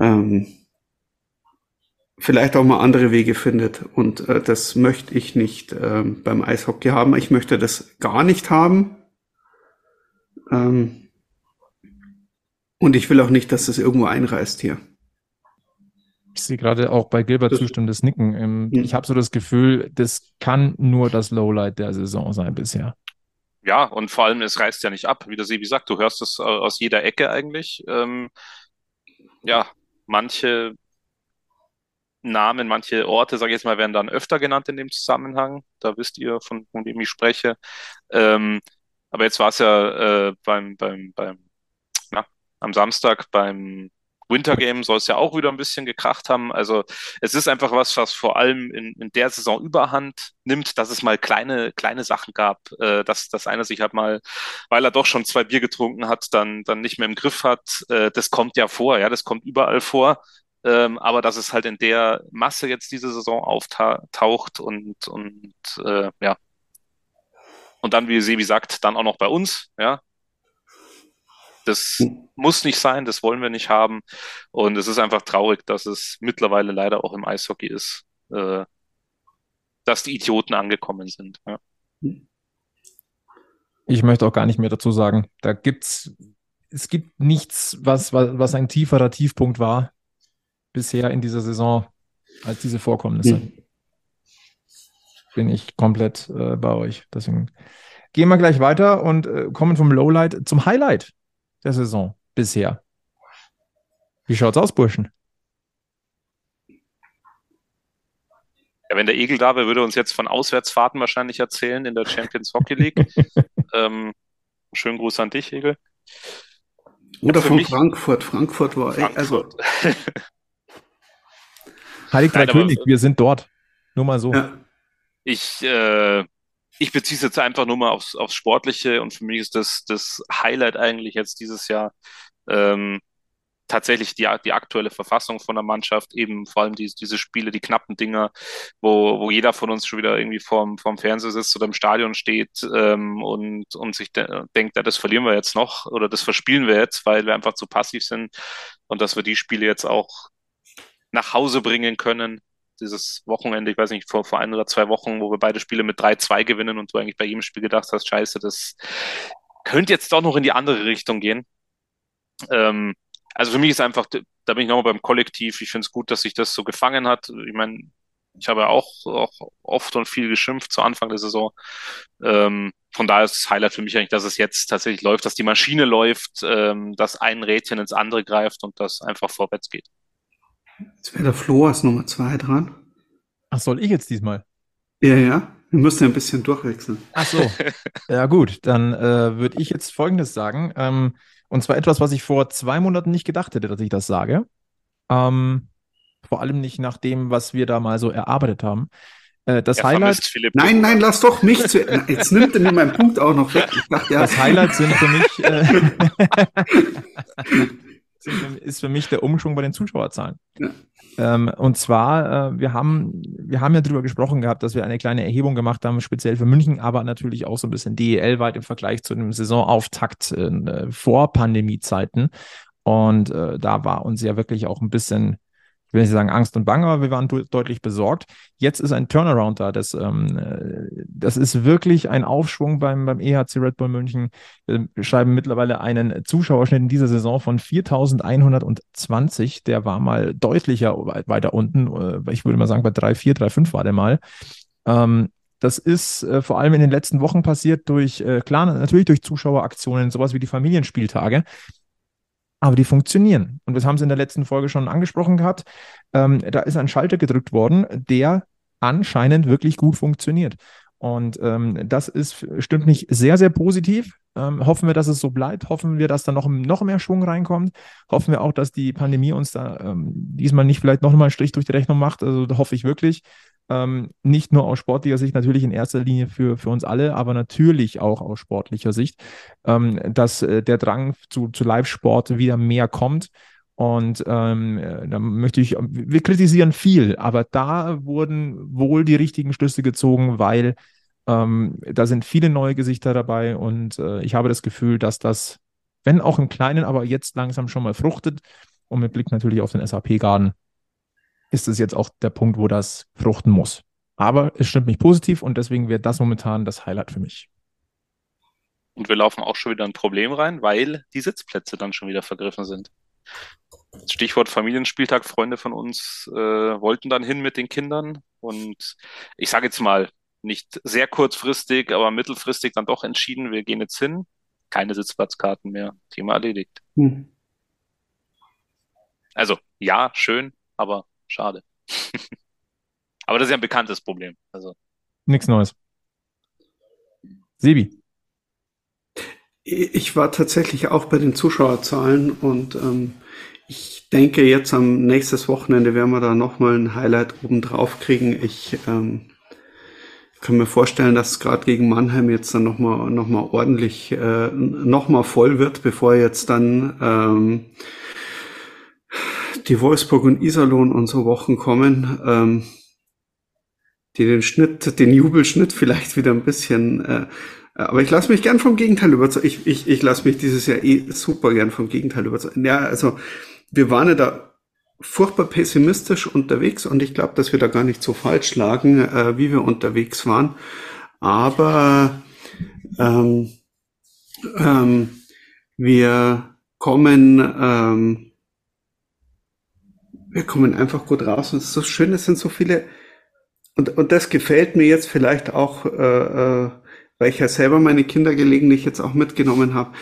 ähm, vielleicht auch mal andere Wege findet. Und äh, das möchte ich nicht äh, beim Eishockey haben. Ich möchte das gar nicht haben. Ähm, und ich will auch nicht, dass es irgendwo einreißt hier. Ich sehe gerade auch bei Gilbert zustimmendes Nicken. Ähm, ich habe so das Gefühl, das kann nur das Lowlight der Saison sein bisher. Ja, und vor allem, es reißt ja nicht ab. Wie der Sebi sagt, du hörst es aus jeder Ecke eigentlich. Ähm, ja, manche Namen, manche Orte, sage ich jetzt mal, werden dann öfter genannt in dem Zusammenhang. Da wisst ihr, von, von wem ich spreche. Ähm, aber jetzt war es ja äh, beim, beim, beim, na, am Samstag beim Winter Game soll es ja auch wieder ein bisschen gekracht haben. Also es ist einfach was, was vor allem in, in der Saison Überhand nimmt, dass es mal kleine, kleine Sachen gab, äh, dass, dass einer sich halt mal, weil er doch schon zwei Bier getrunken hat, dann, dann nicht mehr im Griff hat. Äh, das kommt ja vor, ja, das kommt überall vor. Ähm, aber dass es halt in der Masse jetzt diese Saison auftaucht und, und äh, ja. Und dann, wie Sebi sagt, dann auch noch bei uns, ja. Das muss nicht sein, das wollen wir nicht haben. Und es ist einfach traurig, dass es mittlerweile leider auch im Eishockey ist, äh, dass die Idioten angekommen sind. Ja. Ich möchte auch gar nicht mehr dazu sagen. Da gibt's, es gibt nichts, was, was, was ein tieferer Tiefpunkt war bisher in dieser Saison als diese Vorkommnisse. Hm. Bin ich komplett äh, bei euch. Deswegen gehen wir gleich weiter und äh, kommen vom Lowlight zum Highlight der Saison bisher. Wie schaut's aus, Burschen? Ja, wenn der Egel da wäre, würde er uns jetzt von Auswärtsfahrten wahrscheinlich erzählen in der Champions Hockey League. ähm, schönen Gruß an dich, Egel. Oder von mich, Frankfurt. Frankfurt war also Frankfurt. also. Heilig Drei König, wir sind dort. Nur mal so. Ja. Ich äh, ich beziehe es jetzt einfach nur mal aufs, aufs Sportliche und für mich ist das das Highlight eigentlich jetzt dieses Jahr ähm, tatsächlich die, die aktuelle Verfassung von der Mannschaft, eben vor allem die, diese Spiele, die knappen Dinger, wo, wo jeder von uns schon wieder irgendwie vorm, vorm Fernseher sitzt oder im Stadion steht ähm, und, und sich de denkt, ja, das verlieren wir jetzt noch oder das verspielen wir jetzt, weil wir einfach zu passiv sind und dass wir die Spiele jetzt auch nach Hause bringen können. Dieses Wochenende, ich weiß nicht, vor, vor ein oder zwei Wochen, wo wir beide Spiele mit 3-2 gewinnen und du eigentlich bei jedem Spiel gedacht hast, scheiße, das könnte jetzt doch noch in die andere Richtung gehen. Ähm, also für mich ist einfach, da bin ich nochmal beim Kollektiv. Ich finde es gut, dass sich das so gefangen hat. Ich meine, ich habe ja auch, auch oft und viel geschimpft zu Anfang der Saison. Ähm, von daher ist das Highlight für mich eigentlich, dass es jetzt tatsächlich läuft, dass die Maschine läuft, ähm, dass ein Rädchen ins andere greift und das einfach vorwärts geht. Jetzt wäre der Flo als Nummer zwei dran. Ach, soll ich jetzt diesmal? Ja, ja. Wir müssen ja ein bisschen durchwechseln. Ach so. ja, gut. Dann äh, würde ich jetzt Folgendes sagen. Ähm, und zwar etwas, was ich vor zwei Monaten nicht gedacht hätte, dass ich das sage. Ähm, vor allem nicht nach dem, was wir da mal so erarbeitet haben. Äh, das Er Highlight, Nein, nein, lass doch mich zu. Jetzt nimmt er mir meinen Punkt auch noch weg. Ich dachte, ja, das Highlight sind für mich, äh, ist für mich der Umschwung bei den Zuschauerzahlen. Ja. Ähm, und zwar, äh, wir haben, wir haben ja drüber gesprochen gehabt, dass wir eine kleine Erhebung gemacht haben, speziell für München, aber natürlich auch so ein bisschen DEL-weit im Vergleich zu einem Saisonauftakt äh, vor Pandemiezeiten. Und äh, da war uns ja wirklich auch ein bisschen, ich will nicht sagen Angst und Bange, aber wir waren de deutlich besorgt. Jetzt ist ein Turnaround da. Das, ähm, äh, das ist wirklich ein Aufschwung beim, beim EHC Red Bull München. Wir schreiben mittlerweile einen Zuschauerschnitt in dieser Saison von 4120. Der war mal deutlicher weit- weiter unten. Äh, Ich würde mal sagen, bei 3,4, 3,5 war der mal. Ähm, das ist äh, vor allem in den letzten Wochen passiert durch, äh, klar, natürlich durch Zuschaueraktionen, sowas wie die Familienspieltage. Aber die funktionieren. Und wir haben es in der letzten Folge schon angesprochen gehabt. Ähm, da ist ein Schalter gedrückt worden, der anscheinend wirklich gut funktioniert. Und ähm, das ist, stimmt mich sehr, sehr positiv. Ähm, hoffen wir, dass es so bleibt. Hoffen wir, dass da noch, noch mehr Schwung reinkommt. Hoffen wir auch, dass die Pandemie uns da ähm, diesmal nicht vielleicht noch mal einen Strich durch die Rechnung macht. Also da hoffe ich wirklich. Ähm, nicht nur aus sportlicher Sicht, natürlich in erster Linie für, für uns alle, aber natürlich auch aus sportlicher Sicht, ähm, dass äh, der Drang zu, zu Live-Sport wieder mehr kommt. Und ähm, äh, da möchte ich, wir kritisieren viel, aber da wurden wohl die richtigen Schlüsse gezogen, weil ähm, da sind viele neue Gesichter dabei und äh, ich habe das Gefühl, dass das, wenn auch im Kleinen, aber jetzt langsam schon mal fruchtet. Und mit Blick natürlich auf den SAP-Garden ist es jetzt auch der Punkt, wo das fruchten muss. Aber es stimmt mich positiv und deswegen wäre das momentan das Highlight für mich. Und wir laufen auch schon wieder ein Problem rein, weil die Sitzplätze dann schon wieder vergriffen sind. Stichwort Familienspieltag, Freunde von uns äh, wollten dann hin mit den Kindern und ich sage jetzt mal, nicht sehr kurzfristig, aber mittelfristig dann doch entschieden, wir gehen jetzt hin. Keine Sitzplatzkarten mehr. Thema erledigt. Hm. Also ja, schön, aber schade. aber das ist ja ein bekanntes Problem. Also Nichts Neues. Sebi. Ich war tatsächlich auch bei den Zuschauerzahlen und ähm, ich denke, jetzt am nächstes Wochenende werden wir da nochmal ein Highlight oben drauf kriegen. Ich ähm, kann mir vorstellen, dass es gerade gegen Mannheim jetzt dann nochmal noch mal ordentlich äh, nochmal voll wird, bevor jetzt dann ähm, die Wolfsburg und Iserlohn und so Wochen kommen, ähm, die den Schnitt, den Jubelschnitt vielleicht wieder ein bisschen äh, aber ich lasse mich gern vom Gegenteil überzeugen. Ich, ich, ich lasse mich dieses Jahr eh super gern vom Gegenteil überzeugen. Ja, also wir waren ja da furchtbar pessimistisch unterwegs und ich glaube, dass wir da gar nicht so falsch lagen, äh, wie wir unterwegs waren. Aber ähm, ähm, wir kommen, ähm, wir kommen einfach gut raus und es ist so schön, es sind so viele und, und das gefällt mir jetzt vielleicht auch, äh, äh, weil ich ja selber meine Kinder gelegentlich jetzt auch mitgenommen habe.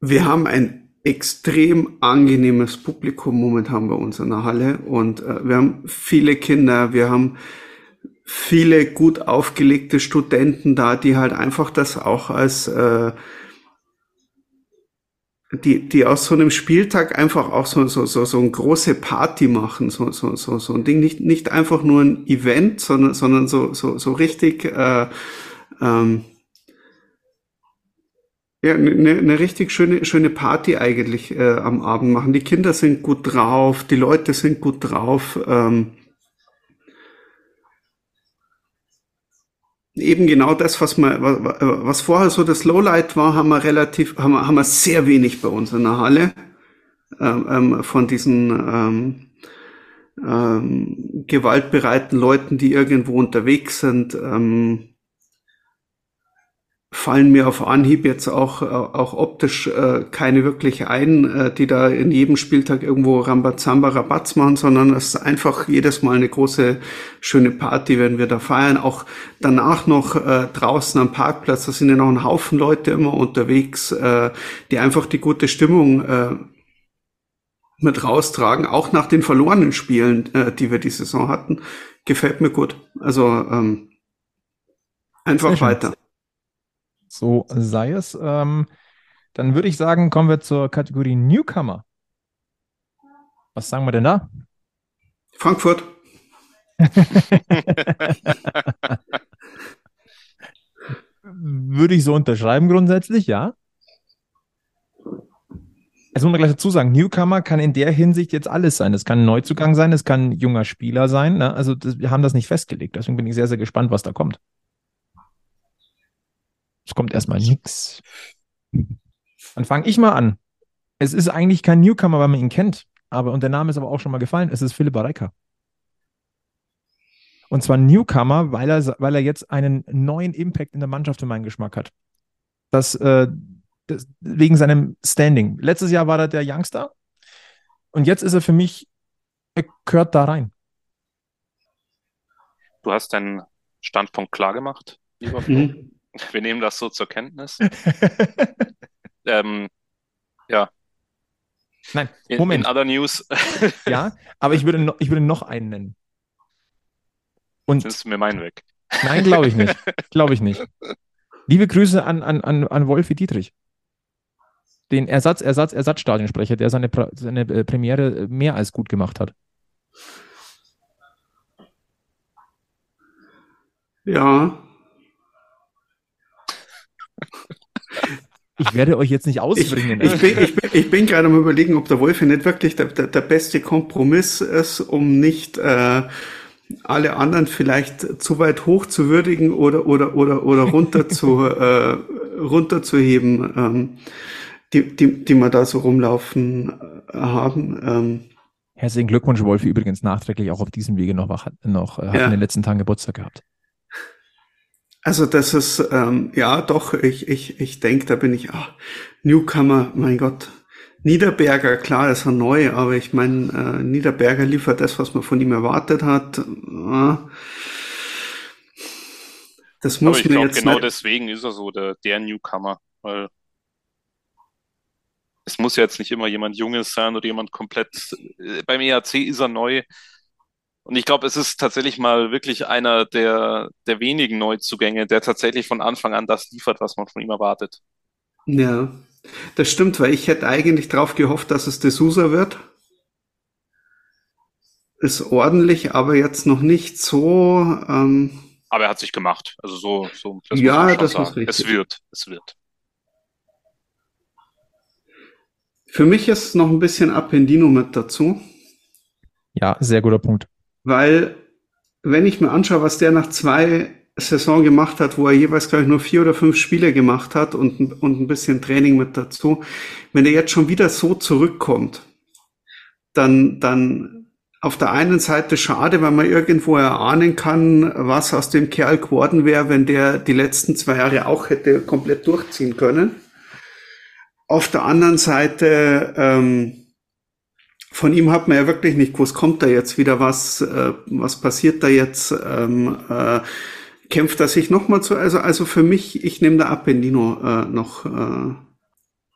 Wir haben ein extrem angenehmes Publikum momentan bei uns in der Halle und äh, wir haben viele Kinder, wir haben viele gut aufgelegte Studenten da, die halt einfach das auch als äh, die, die aus so einem Spieltag einfach auch so, so, so, so eine große Party machen, so, so, so, so ein Ding, nicht, nicht einfach nur ein Event, sondern, sondern so, so, so richtig, äh, ähm, Ja, eine ne richtig schöne, schöne Party eigentlich äh, am Abend machen. Die Kinder sind gut drauf, die Leute sind gut drauf. Ähm, eben genau das, was man, was vorher so das Lowlight war, haben wir relativ, haben wir, haben wir sehr wenig bei uns in der Halle ähm, ähm von diesen ähm, ähm, gewaltbereiten Leuten, die irgendwo unterwegs sind. Ähm, fallen mir auf Anhieb jetzt auch, auch optisch äh, keine wirklich ein, äh, die da in jedem Spieltag irgendwo Rambazamba Rabatz machen, sondern es ist einfach jedes Mal eine große, schöne Party, wenn wir da feiern. Auch danach noch äh, draußen am Parkplatz, da sind ja noch ein Haufen Leute immer unterwegs, äh, die einfach die gute Stimmung äh, mit raustragen, auch nach den verlorenen Spielen, äh, die wir die Saison hatten. Gefällt mir gut. Also ähm, einfach weiter. So sei es. Ähm, dann würde ich sagen, kommen wir zur Kategorie Newcomer. Was sagen wir denn da? Frankfurt. würde ich so unterschreiben grundsätzlich, ja. Es muss man gleich dazu sagen, Newcomer kann in der Hinsicht jetzt alles sein. Es kann ein Neuzugang sein, es kann ein junger Spieler sein. Ne? Also das, wir haben das nicht festgelegt. Deswegen bin ich sehr, sehr gespannt, was da kommt. Es kommt erstmal nichts. Dann fange ich mal an. Es ist eigentlich kein Newcomer, weil man ihn kennt. Aber, und der Name ist aber auch schon mal gefallen, es ist Philipp Areika. Und zwar Newcomer, weil er, weil er jetzt einen neuen Impact in der Mannschaft für meinen Geschmack hat. Das, äh, das, wegen seinem Standing. Letztes Jahr war er der Youngster und jetzt ist er für mich, er gehört da rein. Du hast deinen Standpunkt klar gemacht, lieber Flo. Mhm. Wir nehmen das so zur Kenntnis. ähm, ja. Nein, Moment. In, in other news. ja, aber ich würde, noch, ich würde noch einen nennen. Und Nimmst du mir meinen weg? Nein, glaube ich nicht. Glaube ich nicht. Liebe Grüße an, an, an, an Wolfi Dietrich. Den Ersatz, Ersatz, Ersatzstadionsprecher, der seine, seine äh, Premiere mehr als gut gemacht hat. Ja, Ich werde euch jetzt nicht ausbringen. Ich, ich, bin, ich, bin, ich bin gerade am überlegen, ob der Wolf nicht wirklich der, der, der beste Kompromiss ist, um nicht äh, alle anderen vielleicht zu weit hoch zu würdigen oder oder oder oder runter zu äh, runterzuheben, ähm, die, die, die wir da so rumlaufen äh, haben. Ähm. Herzlichen Glückwunsch, Wolf, übrigens nachträglich auch auf diesem Wege noch, noch äh, hat ja. in den letzten Tagen Geburtstag gehabt. Also das ist, ähm, ja doch, ich, ich, ich denke, da bin ich, ach, Newcomer, mein Gott. Niederberger, klar, ist er neu, aber ich meine, äh, Niederberger liefert das, was man von ihm erwartet hat. Äh, das muss aber ich glaube, genau nicht... deswegen ist er so der, der Newcomer, weil es muss ja jetzt nicht immer jemand Junges sein oder jemand komplett, äh, beim EAC ist er neu, und ich glaube, es ist tatsächlich mal wirklich einer der, der wenigen Neuzugänge, der tatsächlich von Anfang an das liefert, was man von ihm erwartet. Ja, das stimmt, weil ich hätte eigentlich darauf gehofft, dass es der Sousa wird. Ist ordentlich, aber jetzt noch nicht so. Ähm aber er hat sich gemacht. Also so, so das ja, das sagen. muss richtig. Es wird, es wird. Für mich ist noch ein bisschen Appendino mit dazu. Ja, sehr guter Punkt. Weil, wenn ich mir anschaue, was der nach zwei Saison gemacht hat, wo er jeweils, glaube ich, nur vier oder fünf Spiele gemacht hat und, und ein bisschen Training mit dazu, wenn er jetzt schon wieder so zurückkommt, dann, dann auf der einen Seite schade, weil man irgendwo erahnen kann, was aus dem Kerl geworden wäre, wenn der die letzten zwei Jahre auch hätte komplett durchziehen können. Auf der anderen Seite ähm, von ihm hat man ja wirklich nicht gewusst, kommt da jetzt wieder was, äh, was passiert da jetzt, ähm, äh, kämpft er sich nochmal zu, also, also für mich, ich nehme da Appendino äh, noch, äh,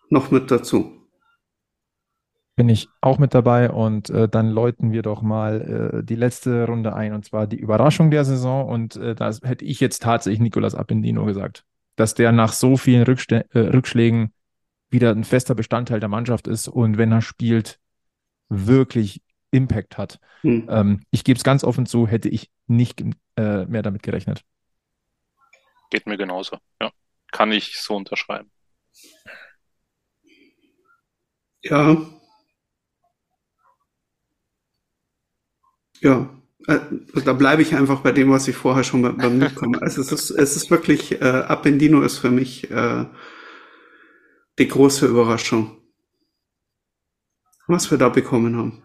noch mit dazu. Bin ich auch mit dabei und äh, dann läuten wir doch mal äh, die letzte Runde ein und zwar die Überraschung der Saison und das hätte ich jetzt tatsächlich Nicolas Appendino gesagt, dass der nach so vielen Rückschlägen wieder ein fester Bestandteil der Mannschaft ist und wenn er spielt, wirklich Impact hat. Hm. Ähm, ich gebe es ganz offen zu, hätte ich nicht äh, mehr damit gerechnet. Geht mir genauso, ja. Kann ich so unterschreiben. Ja. Ja. Äh, da bleibe ich einfach bei dem, was ich vorher schon beim, beim Newcomer. Also es ist, es ist wirklich, äh, Appendino ist für mich äh, die große Überraschung, was wir da bekommen haben.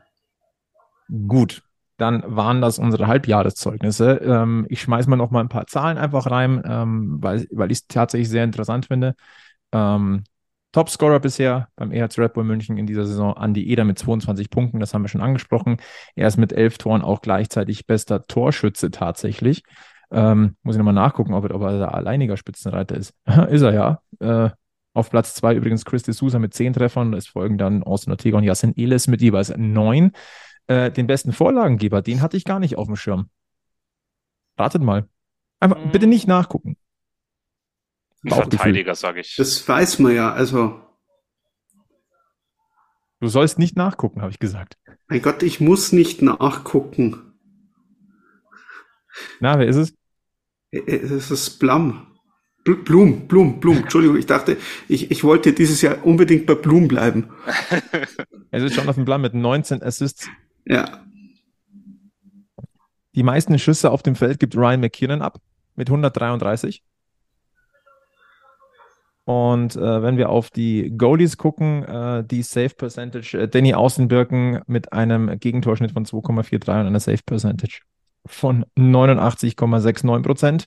Gut, dann waren das unsere Halbjahreszeugnisse. Ähm, ich schmeiße mal noch mal ein paar Zahlen einfach rein, ähm, weil, weil ich es tatsächlich sehr interessant finde. Ähm, Topscorer bisher beim EHC Red Bull München in dieser Saison Andi Eder mit 22 Punkten, das haben wir schon angesprochen. Er ist mit elf Toren auch gleichzeitig bester Torschütze tatsächlich. Ähm, muss ich nochmal nachgucken, ob er, ob er der alleiniger Spitzenreiter ist. ist er ja. Äh, auf Platz zwei übrigens Chris de Sousa mit zehn Treffern. Es folgen dann Austin Ortega und Yassin Eles mit jeweils neun. Äh, den besten Vorlagengeber, den hatte ich gar nicht auf dem Schirm. Ratet mal. Einfach mhm. bitte nicht nachgucken. Verteidiger, sage ich. Das weiß man ja, also. Du sollst nicht nachgucken, habe ich gesagt. Mein Gott, ich muss nicht nachgucken. Na, wer ist es? Es ist Blum. Blum, Blum, Blum. Entschuldigung, ich dachte, ich, ich wollte dieses Jahr unbedingt bei Blum bleiben. es ist Jonathan Blum mit 19 Assists. Ja. Die meisten Schüsse auf dem Feld gibt Ryan McKinnon ab mit 133. Und äh, wenn wir auf die Goalies gucken, äh, die Save Percentage, äh, Danny Außenbirken mit einem Gegentorschnitt von 2,43 und einer Save Percentage von 89,69 Prozent.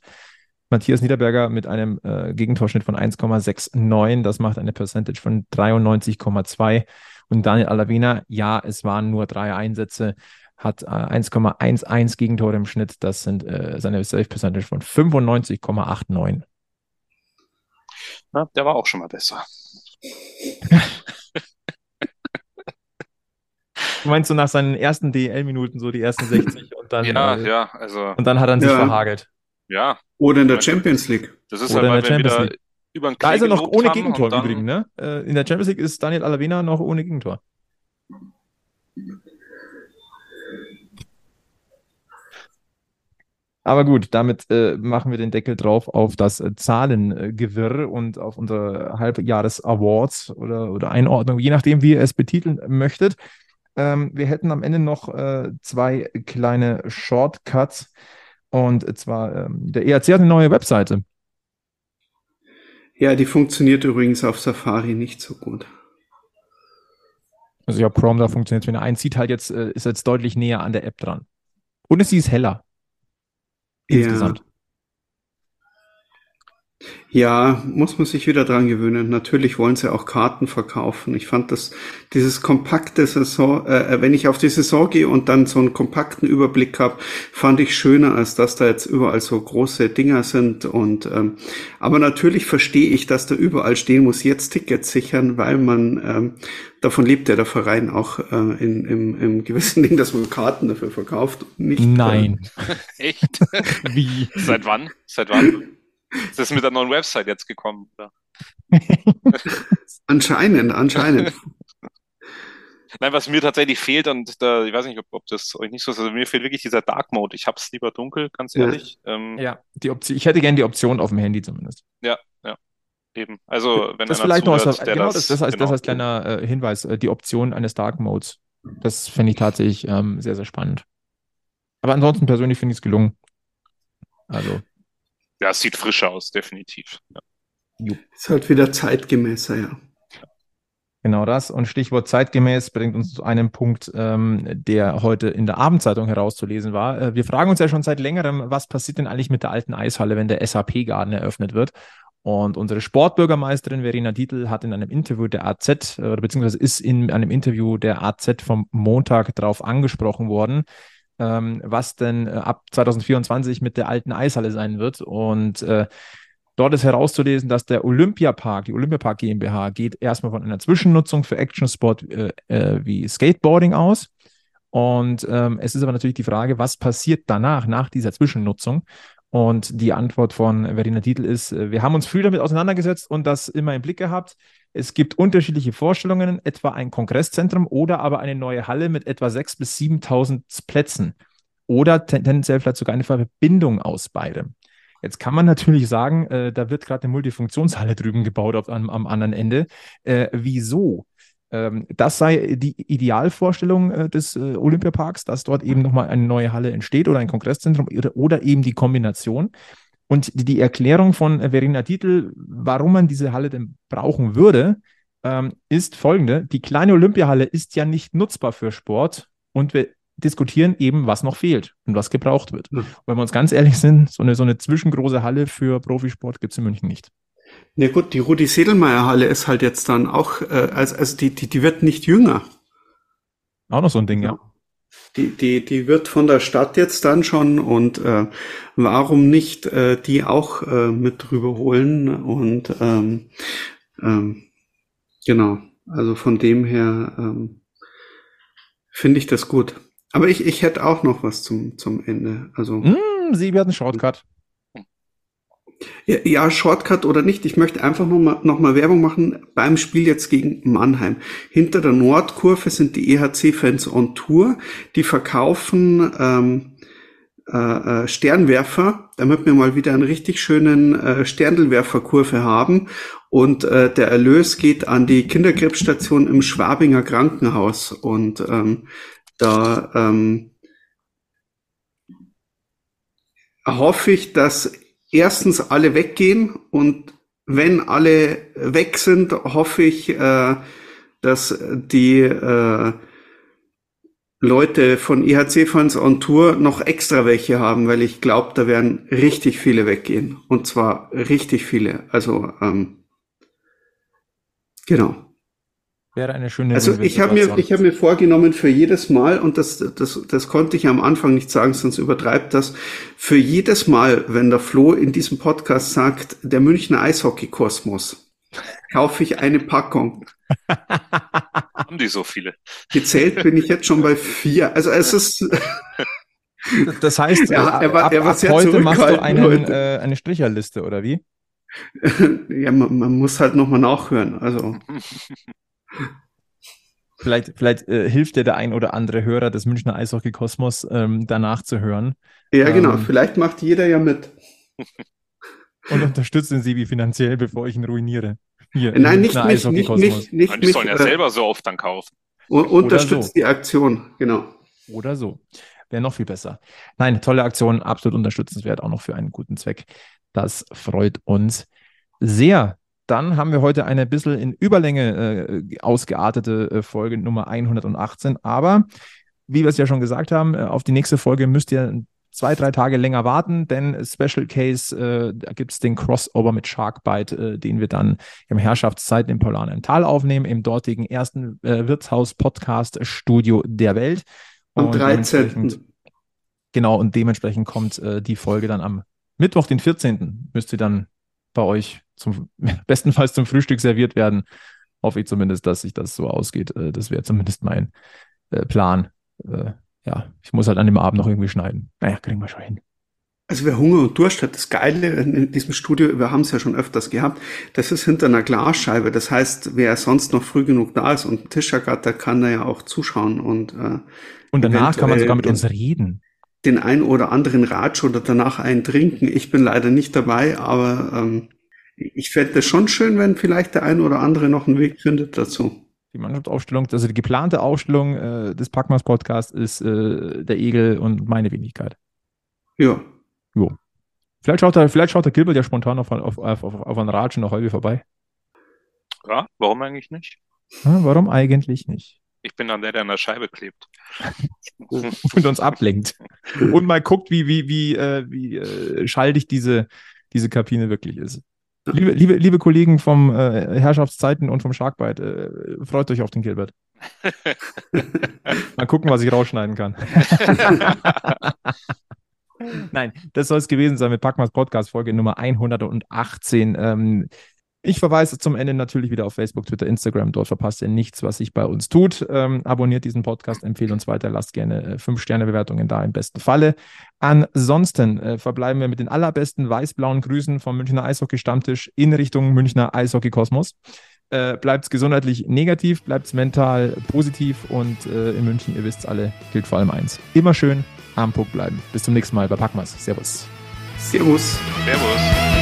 Matthias Niederberger mit einem äh, Gegentorschnitt von 1,69. Das macht eine Percentage von 93,2. Und Daniel Alavina, ja, es waren nur drei Einsätze, hat äh, 1,11 Gegentore im Schnitt. Das sind äh, seine Save Percentage von 95,89. Na, der war auch schon mal besser. Meinst du nach seinen ersten DL-Minuten, so die ersten 60 und dann, ja, äh, ja, also, und dann hat er sich ja. verhagelt? Ja. Oder in der Champions League. Das ist Oder halt, weil wir wieder League. über einen Da ist er noch ohne Gegentor im Übrigen, ne? Äh, in der Champions League ist Daniel Alavena noch ohne Gegentor. Aber gut, damit äh, machen wir den Deckel drauf auf das äh, Zahlengewirr und auf unsere Halbjahres-Awards oder, oder Einordnung, je nachdem, wie ihr es betiteln möchtet. Ähm, wir hätten am Ende noch äh, zwei kleine Shortcuts. Und zwar, ähm, der ERC hat eine neue Webseite. Ja, die funktioniert übrigens auf Safari nicht so gut. Also ja, Chrome, da funktioniert es, wenn er einzieht, halt jetzt, äh, ist jetzt deutlich näher an der App dran. Und sie ist heller insgesamt. Ja. Muss man sich wieder dran gewöhnen. Natürlich wollen sie auch Karten verkaufen. Ich fand das, dieses kompakte Saison, äh, wenn ich auf die Saison gehe und dann so einen kompakten Überblick habe, fand ich schöner, als dass da jetzt überall so große Dinger sind. Und ähm, aber natürlich verstehe ich, dass da überall stehen muss, jetzt Tickets sichern, weil man ähm, davon lebt ja der Verein auch äh, in, im, im gewissen Ding, dass man Karten dafür verkauft. Nicht, Nein. Äh, Echt? Wie? Seit wann? Seit wann? Ist das mit der neuen Website jetzt gekommen? Oder? anscheinend, anscheinend. Nein, was mir tatsächlich fehlt, und da, ich weiß nicht, ob, ob das euch nicht so ist, also mir fehlt wirklich dieser Dark Mode. Ich hab's lieber dunkel, ganz ehrlich. Ja, ähm, ja die Option, ich hätte gerne die Option auf dem Handy zumindest. Ja, ja. Eben. Also, wenn das vielleicht zuhört, noch als, genau, das, das, heißt, genau, das als kleiner äh, Hinweis, äh, die Option eines Dark Modes. Das fände ich tatsächlich ähm, sehr, sehr spannend. Aber ansonsten persönlich finde ich es gelungen. Also. Ja, es sieht frischer aus, definitiv. Ja. Ist halt wieder zeitgemäßer, ja. Genau das. Und Stichwort zeitgemäß bringt uns zu einem Punkt, ähm, der heute in der Abendzeitung herauszulesen war. Äh, wir fragen uns ja schon seit längerem, was passiert denn eigentlich mit der alten Eishalle, wenn der SAP-Garten eröffnet wird? Und unsere Sportbürgermeisterin Verena Dietl hat in einem Interview der AZ, oder beziehungsweise ist in einem Interview der AZ vom Montag darauf angesprochen worden, ähm, was denn äh, ab 2024 mit der alten Eishalle sein wird. Und äh, dort ist herauszulesen, dass der Olympiapark, die Olympiapark GmbH, geht erstmal von einer Zwischennutzung für Action-Sport äh, äh, wie Skateboarding aus. Und ähm, es ist aber natürlich die Frage, was passiert danach, nach dieser Zwischennutzung? Und die Antwort von Verena Dietl ist, äh, wir haben uns früh damit auseinandergesetzt und das immer im Blick gehabt. Es gibt unterschiedliche Vorstellungen, etwa ein Kongresszentrum oder aber eine neue Halle mit etwa 6.000 bis 7.000 Plätzen oder tendenziell vielleicht sogar eine Verbindung aus beidem. Jetzt kann man natürlich sagen, äh, da wird gerade eine Multifunktionshalle drüben gebaut auf, am, am anderen Ende. Äh, wieso? Ähm, das sei die Idealvorstellung äh, des äh, Olympiaparks, dass dort eben nochmal eine neue Halle entsteht oder ein Kongresszentrum oder, oder eben die Kombination. Und die, Erklärung von Verena Dietl, warum man diese Halle denn brauchen würde, ähm, ist folgende. Die kleine Olympiahalle ist ja nicht nutzbar für Sport und wir diskutieren eben, was noch fehlt und was gebraucht wird. Mhm. Wenn wir uns ganz ehrlich sind, so eine, so eine zwischengroße Halle für Profisport gibt es in München nicht. Na ja gut, die Rudi Sedelmeier Halle ist halt jetzt dann auch, äh, also, also die, die, die wird nicht jünger. Auch noch so ein Ding, ja. Die, die, die wird von der Stadt jetzt dann schon und äh, warum nicht äh, die auch äh, mit drüber holen und ähm, ähm, genau, also von dem her ähm, finde ich das gut. Aber ich, ich hätte auch noch was zum, zum Ende. Also, mm, Sie werden Shortcut. Ja, Shortcut oder nicht. Ich möchte einfach noch mal, noch mal Werbung machen beim Spiel jetzt gegen Mannheim. Hinter der Nordkurve sind die EHC-Fans on Tour. Die verkaufen ähm, äh, äh, Sternwerfer, damit wir mal wieder einen richtig schönen äh, Sterndelwerferkurve haben. Und äh, der Erlös geht an die Kinderkrebsstation im Schwabinger Krankenhaus. Und ähm, da ähm, hoffe ich, dass erstens alle weggehen und wenn alle weg sind, hoffe ich, äh, dass die äh, Leute von IHC Fans on Tour noch extra welche haben, weil ich glaube, da werden richtig viele weggehen. Und zwar richtig viele. Also ähm, genau. Wäre eine schöne Also ich habe mir, ich habe mir vorgenommen für jedes Mal, und das, das, das konnte ich am Anfang nicht sagen, sonst übertreibt das, für jedes Mal, wenn der Flo in diesem Podcast sagt, der Münchner Eishockey-Kosmos, kaufe ich eine Packung. Haben die so viele? Gezählt bin ich jetzt schon bei vier. Also es ist. Das heißt, ja, er war, ab, er war ab heute machst du einen, äh, eine Stricherliste, oder wie? ja, man, man muss halt nochmal nachhören. Also. Vielleicht, vielleicht äh, hilft dir der ein oder andere Hörer des Münchner Eishockey-Kosmos ähm, danach zu hören. Ja, genau. Ähm, vielleicht macht jeder ja mit. Und unterstützen Sie wie finanziell, bevor ich ihn ruiniere. Hier, Nein, nicht mich, nicht, nicht, nicht Die sollen ja äh, selber so oft dann kaufen. Unterstützt so. die Aktion, genau. Oder so. Wäre noch viel besser. Nein, tolle Aktion, absolut unterstützenswert, auch noch für einen guten Zweck. Das freut uns sehr dann haben wir heute eine bisschen in Überlänge äh, ausgeartete äh, Folge Nummer 118. Aber wie wir es ja schon gesagt haben, äh, auf die nächste Folge müsst ihr zwei, drei Tage länger warten, denn Special Case, äh, da gibt es den Crossover mit Sharkbite, äh, den wir dann im Herrschaftszeiten im Polaren Tal aufnehmen, im dortigen ersten äh, Wirtshaus-Podcast-Studio der Welt. Am 13. Genau, und dementsprechend kommt äh, die Folge dann am Mittwoch, den 14. müsst ihr dann bei euch zum bestenfalls zum Frühstück serviert werden. Hoffe ich zumindest, dass sich das so ausgeht. Äh, das wäre zumindest mein äh, Plan. Äh, ja, ich muss halt an dem Abend noch irgendwie schneiden. Naja, kriegen wir schon hin. Also wer Hunger und Durst hat, das Geile in diesem Studio, wir haben es ja schon öfters gehabt, das ist hinter einer Glasscheibe. Das heißt, wer sonst noch früh genug da ist und einen Tisch hat, der kann da ja auch zuschauen und äh, und danach kann man sogar mit uns reden. Den ein oder anderen Ratsch oder danach einen trinken. Ich bin leider nicht dabei, aber ähm, ich fände es schon schön, wenn vielleicht der eine oder andere noch einen Weg findet dazu. Die Mannschaftsaufstellung, also die geplante Aufstellung äh, des Packmas Podcasts ist äh, der Egel und meine Wenigkeit. Ja. Jo. Vielleicht schaut der, vielleicht schaut der Gilbert ja spontan auf, auf, auf, auf einen Ratsch in der Häube vorbei. Ja, warum eigentlich nicht? Ja, warum eigentlich nicht? Ich bin dann der, der an der Scheibe klebt. und uns ablenkt. Und mal guckt, wie, wie, wie, äh, wie äh, schalldig diese, diese Kabine wirklich ist. Liebe, liebe, liebe Kollegen vom äh, Herrschaftszeiten und vom Sharkbite, äh, freut euch auf den Gilbert. Mal gucken, was ich rausschneiden kann. Nein, das soll es gewesen sein mit Packmas Podcast Folge Nummer 118. Ähm, ich verweise zum Ende natürlich wieder auf Facebook, Twitter, Instagram. Dort verpasst ihr nichts, was sich bei uns tut. Ähm, abonniert diesen Podcast, empfehlt uns weiter, lasst gerne äh, 5-Sterne-Bewertungen da im besten Falle. Ansonsten äh, verbleiben wir mit den allerbesten weiß-blauen Grüßen vom Münchner Eishockey-Stammtisch in Richtung Münchner Eishockey-Kosmos. Äh, bleibt gesundheitlich negativ, bleibt mental positiv und äh, in München, ihr wisst alle, gilt vor allem eins. Immer schön am Puck bleiben. Bis zum nächsten Mal bei Packmas. Servus. Servus. Servus.